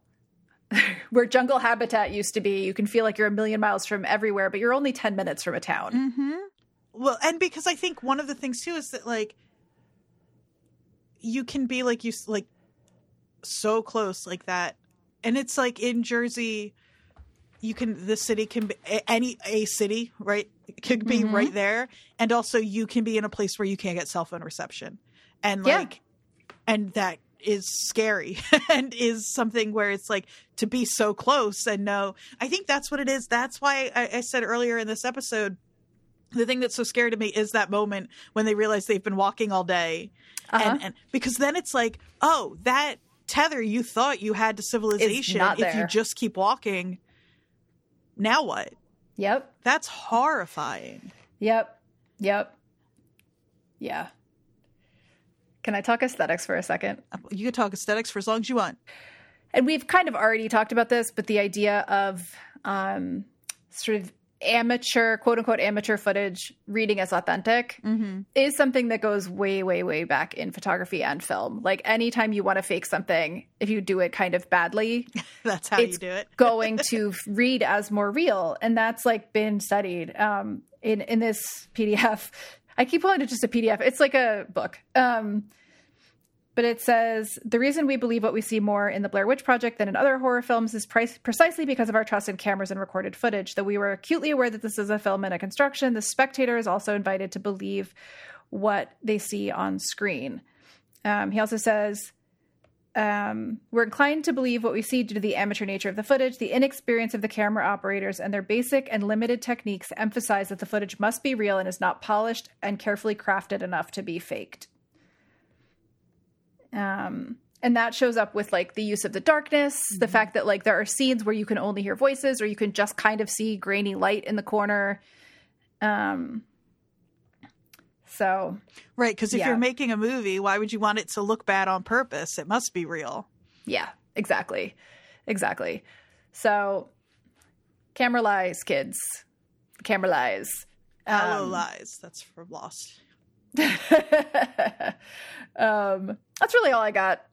where jungle habitat used to be. You can feel like you're a million miles from everywhere, but you're only 10 minutes from a town. Mm-hmm. Well, and because I think one of the things too is that like you can be like you like so close like that, and it's like in Jersey, you can the city can be any a city right could be Mhm. right there, and also you can be in a place where you can't get cell phone reception, and Yeah. like and that is scary and is something where it's like to be so close and know i think that's what it is that's why I, I said earlier in this episode the thing that's so scary to me is that moment when they realize they've been walking all day Uh-huh. and, and because then it's like oh that tether you thought you had to civilization if you just keep walking now what Yep. that's horrifying Yep. Yep. Yeah. Can I talk aesthetics for a second? you can talk aesthetics for as long as you want And we've kind of already talked about this, but the idea of um, sort of amateur, quote unquote, amateur footage reading as authentic mm-hmm. is something that goes way, way, way back in photography and film. Like anytime you want to fake something, if you do it kind of badly, that's how you do it going to read as more real and that's like been studied um in in this pdf i keep calling it just a pdf it's like a book um but it says the reason we believe what we see more in the Blair Witch Project than in other horror films is precisely because of our trust in cameras and recorded footage. Though we were acutely aware that this is a film and a construction, the spectator is also invited to believe what they see on screen. Um, he also says, um, we're inclined to believe what we see due to the amateur nature of the footage, the inexperience of the camera operators, and their basic and limited techniques emphasize that the footage must be real and is not polished and carefully crafted enough to be faked. Um, and that shows up with like the use of the darkness, mm-hmm. the fact that like there are scenes where you can only hear voices or you can just kind of see grainy light in the corner. Um, so, right, because if yeah. you're making a movie, why would you want it to look bad on purpose? It must be real. Yeah, exactly, exactly. So, camera lies, kids. Camera lies. Hello um, lies. That's for Lost. um, that's really all I got.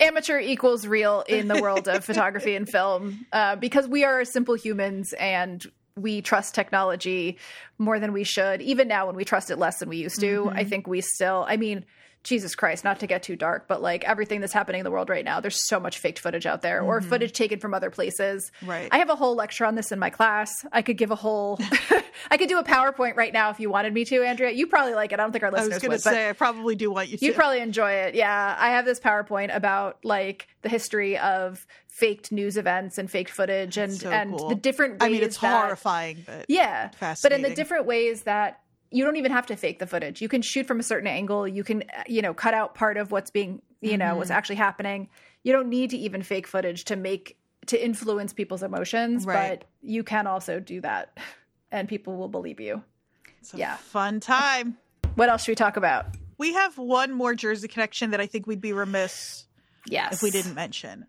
Amateur equals real in the world of photography and film uh, because we are simple humans and we trust technology more than we should. Even now, when we trust it less than we used to, mm-hmm. I think we still, I mean, Jesus Christ, not to get too dark, but like everything that's happening in the world right now, there's so much faked footage out there mm-hmm. or footage taken from other places. Right. I have a whole lecture on this in my class. I could give a whole, I could do a PowerPoint right now if you wanted me to, Andrea. You probably like it. I don't think our listeners I was going to say, I probably do want you to. You'd probably enjoy it. Yeah. I have this PowerPoint about like the history of faked news events and faked footage and, so and cool. the different ways. I mean, it's that, horrifying, but yeah. But in the different ways that you don't even have to fake the footage. You can shoot from a certain angle. You can, you know, cut out part of what's being, you know, mm-hmm. what's actually happening. You don't need to even fake footage to make to influence people's emotions, right. but you can also do that, and people will believe you. It's yeah, fun time. What else should we talk about? We have one more Jersey connection that I think we'd be remiss, yes, if we didn't mention,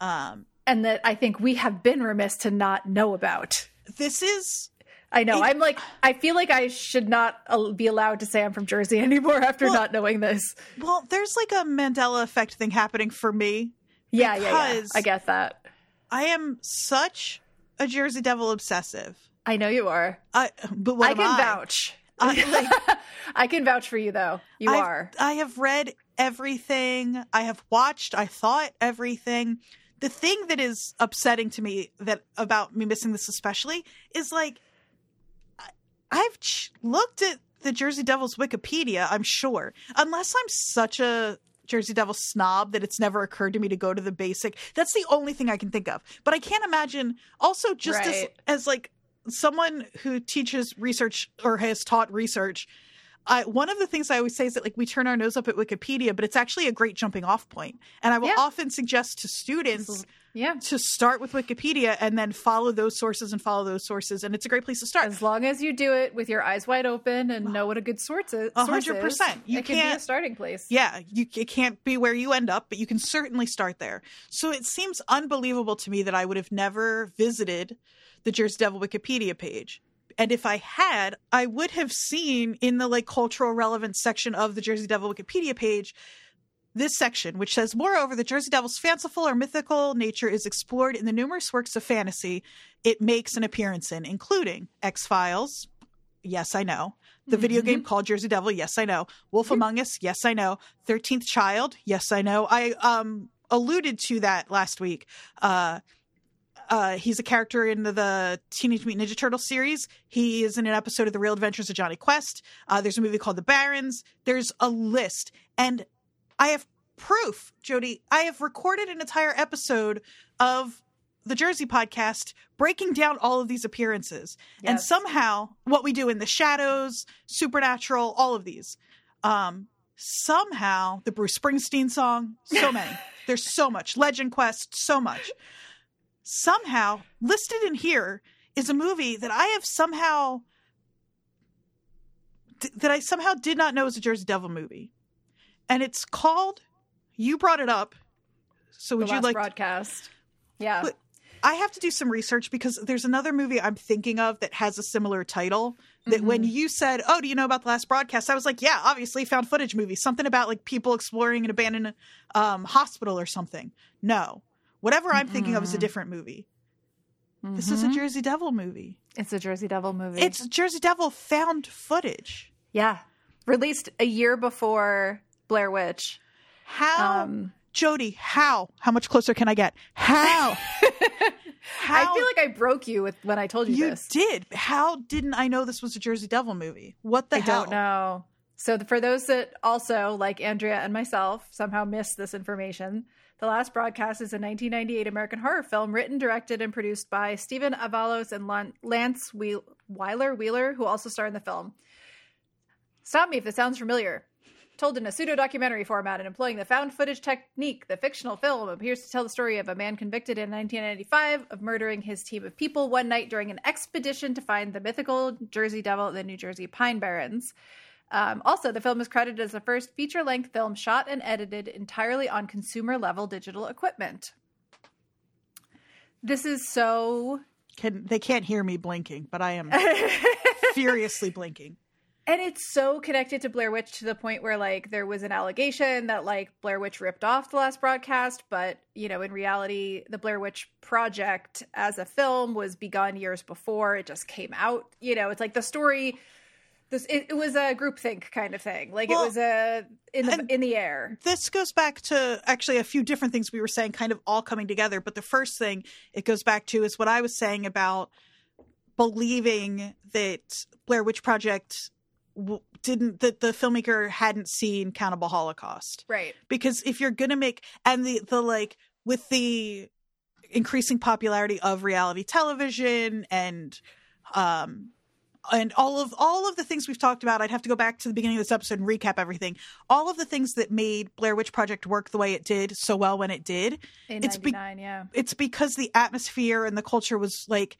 um, and that I think we have been remiss to not know about. This is I know. It, I'm like, I feel like I should not uh, be allowed to say I'm from Jersey anymore after well, not knowing this. Well, there's like a Mandela effect thing happening for me. Yeah, yeah, yeah. I get that. I am such a Jersey Devil obsessive. I know you are. I, but what I can I? vouch. I, like, I can vouch for you, though. You I've, are. I have read everything. I have watched. I thought everything. The thing that is upsetting to me that about me missing this especially is like I've ch- looked at the Jersey Devils Wikipedia, I'm sure. Unless I'm such a Jersey Devil snob that it's never occurred to me to go to the basic. That's the only thing I can think of. But I can't imagine also just right. as as like someone who teaches research or has taught research, I, one of the things I always say is that like we turn our nose up at Wikipedia, but it's actually a great jumping off point. And I will yeah. often suggest to students yeah. to start with Wikipedia and then follow those sources and follow those sources. And it's a great place to start. As long as you do it with your eyes wide open and know what a good source is. hundred percent. You it can be a starting place. Yeah. You, it can't be where you end up, but you can certainly start there. So it seems unbelievable to me that I would have never visited the Jersey Devil Wikipedia page and if I had, I would have seen in the like cultural relevance section of the Jersey Devil Wikipedia page this section, which says, Moreover, the Jersey Devil's fanciful or mythical nature is explored in the numerous works of fantasy it makes an appearance in, including X Files. Yes, I know. The mm-hmm. video game called Jersey Devil. Yes, I know. Wolf mm-hmm. Among Us. Yes, I know. Thirteenth Child. Yes, I know. I um alluded to that last week. Uh, uh, he's a character in the, the, Teenage Mutant Ninja Turtle series. He is in an episode of The Real Adventures of Jonny Quest. Uh, there's a movie called The Barrens. There's a list. And I have proof, Jodie. I have recorded an entire episode of the Jersey podcast breaking down all of these appearances. Yes. And somehow, what we do in the shadows, supernatural, all of these. Um, somehow, the Bruce Springsteen song, so many. There's so much. Legend Quest, so much somehow listed in here is a movie that I have somehow that I somehow did not know was a Jersey Devil movie, and it's called. You brought it up, so would you like broadcast? Yeah, but I have to do some research because there's another movie I'm thinking of that has a similar title. That mm-hmm. when you said, "Oh, do you know about the last broadcast?" I was like, "Yeah, obviously, found footage movie. Something about like people exploring an abandoned um, hospital or something." No, Whatever I'm mm-hmm. thinking of is a mm-hmm. different movie. Mm-hmm. This is a mm-hmm. Jersey Devil movie. It's a Jersey Devil movie. It's Jersey Devil found footage. Yeah. Released a year before Blair Witch. How um, Jodie, how? How much closer can I get? How? how? I feel like I broke you with when I told you, you this. did. How didn't I know this was a Jersey Devil movie? What the I hell? I don't know. So, the, for those that also, like Andrea and myself, somehow missed this information, The Last Broadcast is a 1998 American horror film written, directed, and produced by Stefan Avalos and Lance Weiler Wheeler, who also star in the film. Stop me if this sounds familiar. Told in a pseudo documentary format and employing the found footage technique, the fictional film appears to tell the story of a man convicted in 1995 of murdering his team of people one night during an expedition to find the mythical Jersey Devil in the New Jersey Pine Barrens. Um, also, the film is credited as the first feature length film shot and edited entirely on consumer level digital equipment. This is so. Can, they can't hear me blinking, but I am furiously blinking and it's so connected to Blair Witch to the point where like there was an allegation that like Blair Witch ripped off the last broadcast, but you know, in reality, the Blair Witch project as a film was begun years before it just came out. You know, it's like the story this it, it was a groupthink kind of thing. Like well, it was a in the in the air. This goes back to actually a few different things we were saying kind of all coming together, but the first thing it goes back to is what I was saying about believing that Blair Witch Project didn't that the filmmaker hadn't seen Cannibal Holocaust. Right. Because if you're going to make and the the like with the increasing popularity of reality television and um and all of all of the things we've talked about i'd have to go back to the beginning of this episode and recap everything all of the things that made blair witch project work the way it did so well when it did in it's be- yeah it's because the atmosphere and the culture was like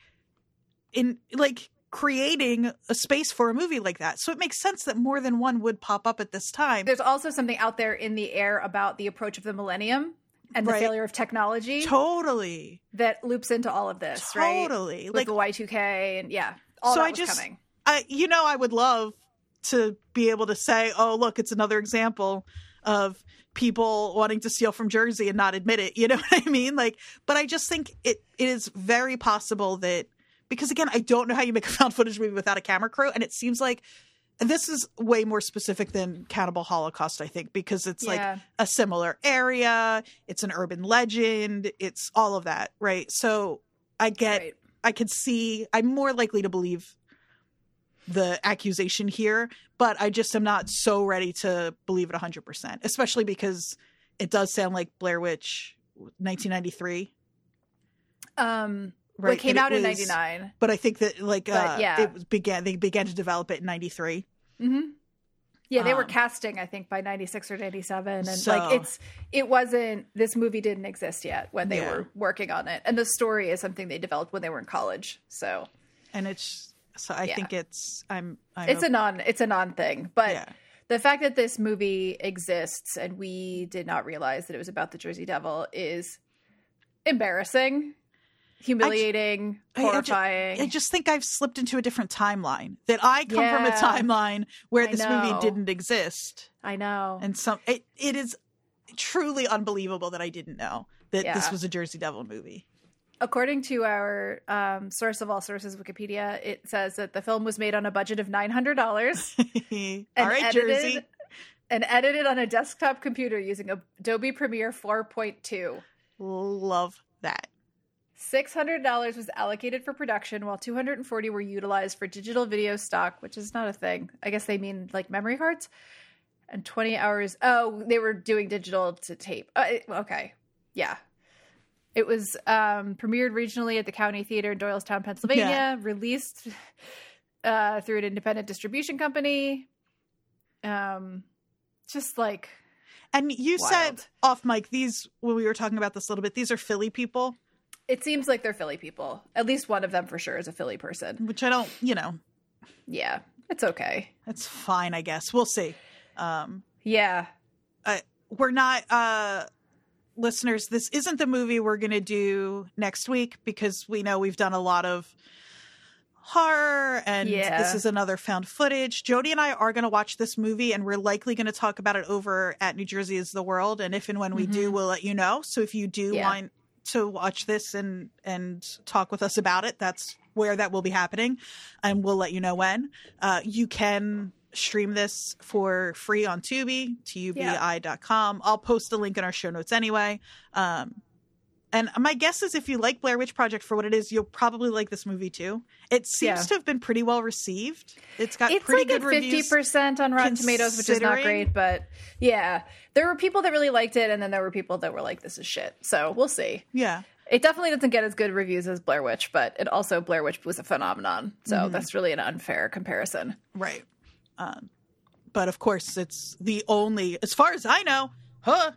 in like creating a space for a movie like that. So it makes sense that more than one would pop up at this time. There's also something out there in the air about the approach of the millennium and the failure of technology. Totally. That loops into all of this, totally. right? Totally. Like the Y2K and yeah, all so I just, coming. I, you know, I would love to be able to say, oh, look, it's another example of people wanting to steal from Jersey and not admit it. You know what I mean? Like, but I just think it, it is very possible that – because again, I don't know how you make a found footage movie without a camera crew, and it seems like and this is way more specific than Cannibal Holocaust, I think, because it's yeah. like a similar area, it's an urban legend, it's all of that, right? So I get, right. I could see, I'm more likely to believe the accusation here, but I just am not so ready to believe it 100%, especially because it does sound like Blair Witch 1993. Um, Right. it came out was, in 99. But I think that like but, uh, yeah. it was began they began to develop it in 93. hmm Yeah, they um, were casting I think by 96 or 97 and so, like it's it wasn't this movie didn't exist yet when they yeah. were working on it. And the story is something they developed when they were in college. So And it's so I yeah. think it's I'm, I'm It's a, a non it's a non thing, but yeah the fact that this movie exists and we did not realize that it was about the Jersey Devil is embarrassing humiliating, I, horrifying. I just, I just, think I've slipped into a different timeline. That I come yeah. from a timeline where this movie didn't exist. I know. And some it, it is truly unbelievable that I didn't know that yeah. this was a Jersey Devil movie. According to our um, source of all sources, Wikipedia, it says that the film was made on a budget of nine hundred dollars. all right, edited, Jersey. And edited on a desktop computer using Adobe Premiere 4.2. Love that. $600 was allocated for production while 240 were utilized for digital video stock, which is not a thing. I guess they mean like memory cards. And 20 hours oh, they were doing digital to tape. Uh, okay. Yeah. It was um, premiered regionally at the County Theater in Doylestown, Pennsylvania, yeah. released uh, through an independent distribution company. Um just like and you wild. said off mic these when we were talking about this a little bit, these are Philly people. It seems like they're Philly people. At least one of them for sure is a Philly person. Which I don't, you know. Yeah, it's okay. It's fine, I guess. We'll see. Um, yeah. Uh, we're not, uh, listeners, this isn't the movie we're going to do next week because we know we've done a lot of horror and yeah. this is another found footage. Jodie and I are going to watch this movie and we're likely going to talk about it over at New Jersey is the World. And if and when we mm-hmm. do, we'll let you know. So if you do yeah. want to watch this and and talk with us about it, that's where that will be happening, and we'll let you know when. Uh, you can stream this for free on Tubi, tubi.com. Yeah. I'll post a link in our show notes anyway. Um, And my guess is if you like Blair Witch Project for what it is, you'll probably like this movie too. It seems Yeah. to have been pretty well received. It's got it's pretty like good at 50% on Rotten Tomatoes, which is not great, but yeah, there were people that really liked it, and then there were people that were like, "This is shit." So we'll see. Yeah. It definitely doesn't get as good reviews as Blair Witch, but it also Blair Witch was a phenomenon. So Mm-hmm. that's really an unfair comparison. Right. Um, but of course, it's the only, as far as I know, huh?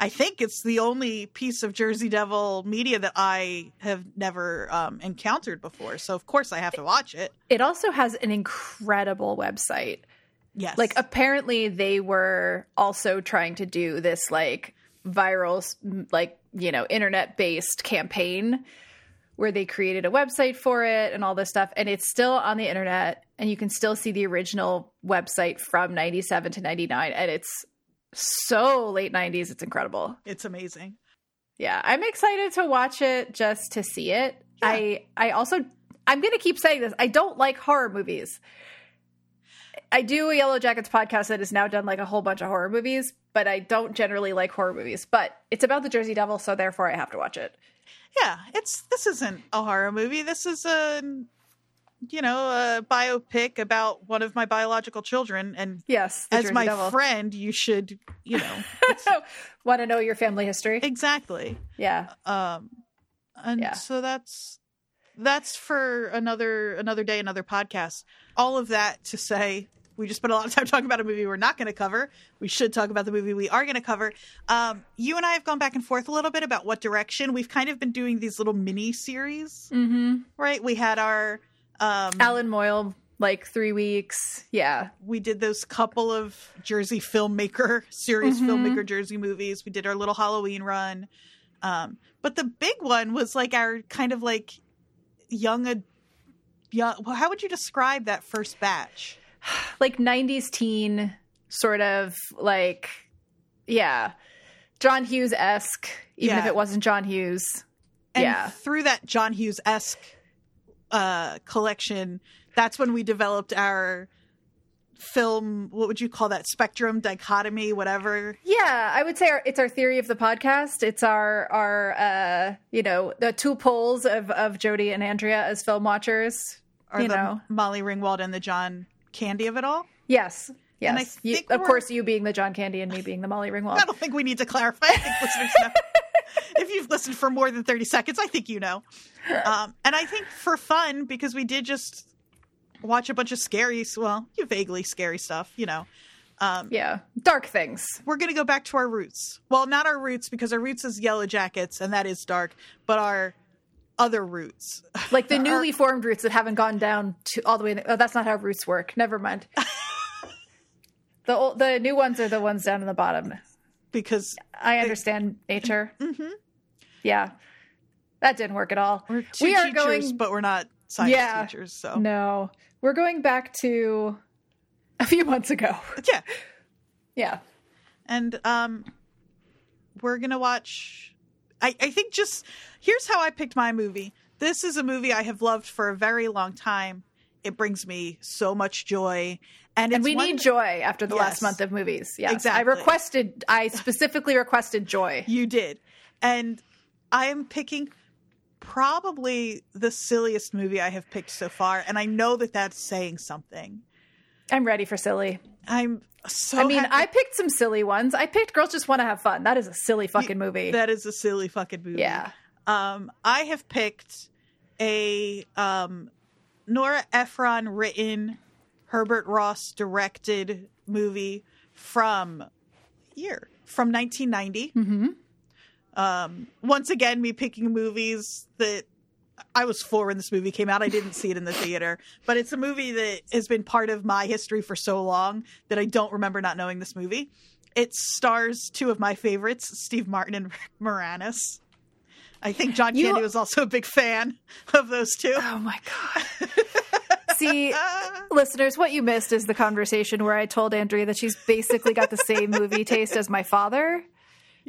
I think it's the only piece of Jersey Devil media that I have never um, encountered before. So of course I have to watch it. It also has an incredible website. Yes. Like apparently they were also trying to do this like viral like, you know, internet based campaign where they created a website for it and all this stuff and it's still on the internet and you can still see the original website from 97 to 99 and it's so late 90s it's incredible. it's amazing. Yeah, I'm excited to watch it just to see it. Yeah. I I also I'm going to keep saying this. I don't like horror movies. I do a Yellowjackets podcast that has now done like a whole bunch of horror movies, but I don't generally like horror movies. But it's about the Jersey Devil, so therefore I have to watch it. Yeah, it's this isn't a horror movie. This is a you know a biopic about one of my biological children, and Yes, as Jersey my Devil. friend, you should you know Want to know your family history? exactly. Yeah. Um, and Yeah. so that's that's for another another day, another podcast. All of that to say, we just spent a lot of time talking about a movie we're not going to cover. We should talk about the movie we are going to cover. Um, you and I have gone back and forth a little bit about what direction. We've kind of been doing these little mini series, Mm-hmm. right? We had our um, Allan Moyle, like three weeks. Yeah. we did those couple of Jersey filmmaker series Mhm. filmmaker Jersey movies. We did our little Halloween run. Um, but the big one was like our kind of like young ad- young well, how would you describe that first batch? like 90s teen sort of like yeah john hughes esque even if it wasn't john hughes And yeah through that John Hughes esque uh collection, that's when we developed our film what would you call that spectrum dichotomy whatever yeah i would say our, it's our theory of the podcast it's our our uh you know the two poles of of jodie and andrea as film watchers or You the know. molly ringwald and the john candy of it all yes yes You- of course you being the john candy and me being the molly ringwald I don't think we need to clarify. I think listeners know. if you've listened for more than 30 seconds, I think you know. Um, and I think for fun, because we did just watch a bunch of scary, well, you vaguely scary stuff, you know. Um, yeah dark things We're going to go back to our roots. Well, not our roots, because our roots is Yellowjackets, and that is dark, but our other roots. like the Our- newly formed roots that haven't gone down to all the way oh, that's not how roots work never mind the old, the new ones are the ones down in the bottom Because I understand nature. Mhm. Yeah. That didn't work at all. we're two We are teachers, going- but we're not science Yeah. teachers. So, No. We're going back to a few months ago. yeah. Yeah. and um we're gonna watch I, I think just here's how i picked my movie this is a movie i have loved for a very long time it brings me so much joy and, And we need joy after the Yes. last month of movies. Yes. Exactly. I requested I specifically requested joy. you did and i am picking probably the silliest movie i have picked so far and i know that that's saying something I'm ready for silly. i'm so I mean, happy- I picked some silly ones. I picked Girls Just Want to Have Fun. That is a silly fucking movie. that is a silly fucking movie yeah. Um, I have picked a um, Nora Ephron written, Herbert Ross directed movie from year from 1990. hmm Um, once again, me picking movies that I was four when this movie came out. I didn't see it in the theater, but it's a movie that has been part of my history for so long that I don't remember not knowing this movie. It stars two of my favorites, Steve Martin and Rick Moranis. I think John You- Candy was also a big fan of those two. Oh my god. See, listeners, what you missed is the conversation where I told Andrea that she's basically got the same movie taste as my father,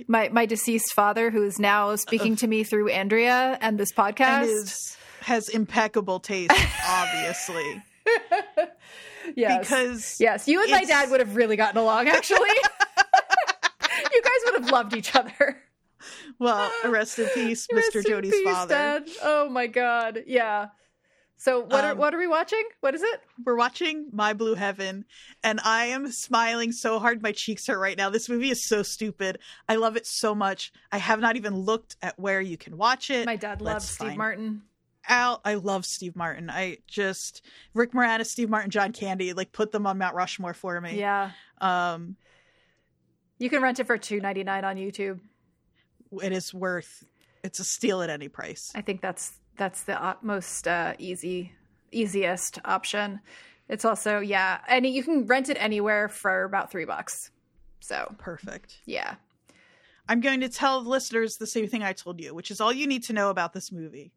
my my deceased father, who is now speaking to me through Andrea and this podcast. and is, has impeccable taste, obviously. yes, Because yes, you and my dad would have really gotten along. Actually, you guys would have loved each other. well, rest in peace, Rest Mr. in Jodie's peace, father. Dad. Oh my god. Yeah. So what are Um, what are we watching? What is it? We're watching My Blue Heaven, and I am smiling so hard my cheeks hurt right now. This movie is so stupid. I love it so much. I have not even looked at where you can watch it. My dad loves Steve Martin. out. I love Steve Martin. I just Rick Moranis, Steve Martin, John Candy, like put them on Mount Rushmore for me. Yeah. Um, You can rent it for two ninety nine on YouTube. It is worth. It's a steal at any price. I think that's that's the most uh, easy easiest option. It's also yeah, and you can rent it anywhere for about three bucks. So Perfect. yeah, I'm going to tell the listeners the same thing I told you, which is all you need to know about this movie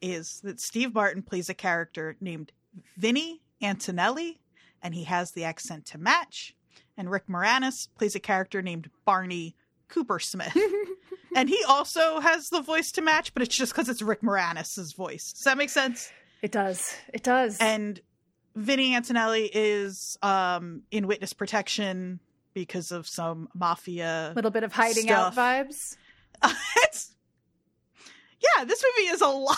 is that Steve Martin plays a character named Vinnie Antonelli, and he has the accent to match. And Rick Moranis plays a character named Barney Coopersmith. and he also has the voice to match, but it's just because it's Rick Moranis' voice. Does that make sense? it does. It does. And Vinnie Antonelli is um, in witness protection because of some mafia a little bit of hiding stuff. out vibes. yeah this movie is a lot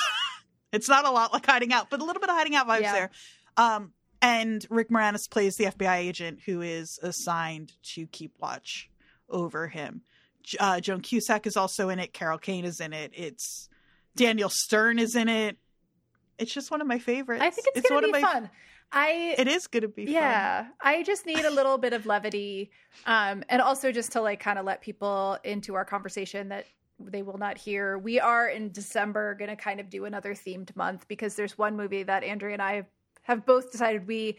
it's not a lot like hiding out but a little bit of hiding out vibes Yeah. there um and rick moranis plays the fbi agent who is assigned to keep watch over him uh, joan cusack is also in it. Carol kane is in it. It's daniel stern is in it. It's just one of my favorites. I think it's, one gonna of be my fun. I it is gonna be fun. yeah i just need a little bit of levity um and also just to like kind of let people into our conversation that they will not hear. We are in december going to kind of do another themed month because there's one movie that andrea and i have both decided we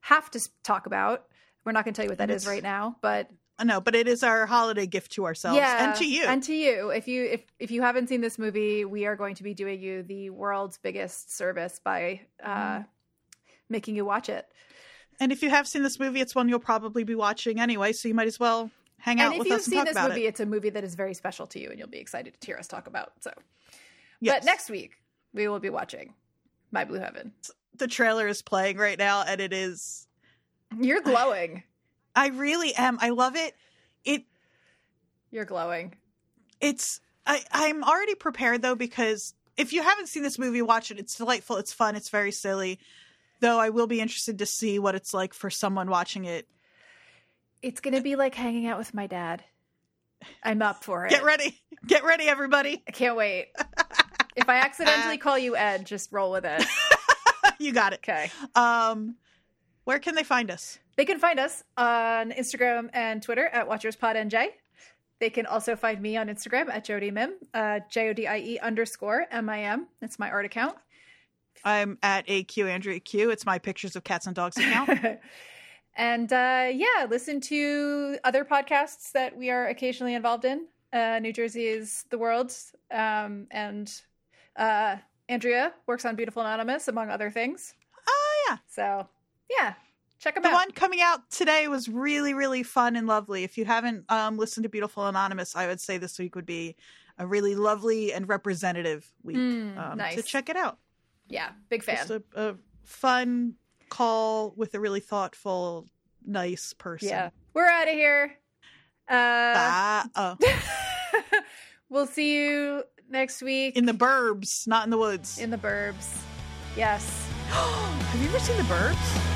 have to talk about. We're not going to tell you what that is it's- right now but no but it is our holiday gift to ourselves yeah and to you and to you if you if if you haven't seen this movie we are going to be doing you the world's biggest service by uh Mm-hmm. making you watch it And if you have seen this movie, it's one you'll probably be watching anyway, so you might as well hang out with us. and talk about it. if you've seen this movie, it. it's a movie that is very special to you, and you'll be excited to hear us talk about. So, Yes. but next week we will be watching My Blue Heaven. the trailer is playing right now, and it is. You're glowing. I really am. I love it. It You're glowing. it's. I I'm already prepared though because if you haven't seen this movie, watch it. It's delightful. It's fun. It's very silly. Though I will be interested to see what it's like for someone watching it. It's gonna be like hanging out with my dad. I'm up for it. Get ready. Get ready, everybody. I can't wait. if I accidentally call you Ed, just roll with it. you got it. Okay. Um, where can they find us? They can find us on Instagram and Twitter at WatchersPodNJ. They can also find me on Instagram at Jodie Mim, uh, J O D I E underscore M I M. That's my art account. I'm at AQ Andrea Q. It's my pictures of cats and dogs account. and uh, yeah, listen to other podcasts that we are occasionally involved in. Uh, New Jersey is the world, um, and uh, Andrea works on Beautiful Anonymous, among other things. oh yeah. So yeah, check them The out. one coming out today was really, really fun and lovely. If you haven't um, listened to Beautiful Anonymous, I would say this week would be a really lovely and representative week Mm, um, to check it out. yeah, big fan. Just a, a fun call with a really thoughtful, nice person. Yeah, we're out of here. Uh, oh. we'll see you next week in the burbs, not in the woods. in the burbs. Yes. Have you ever seen the burbs?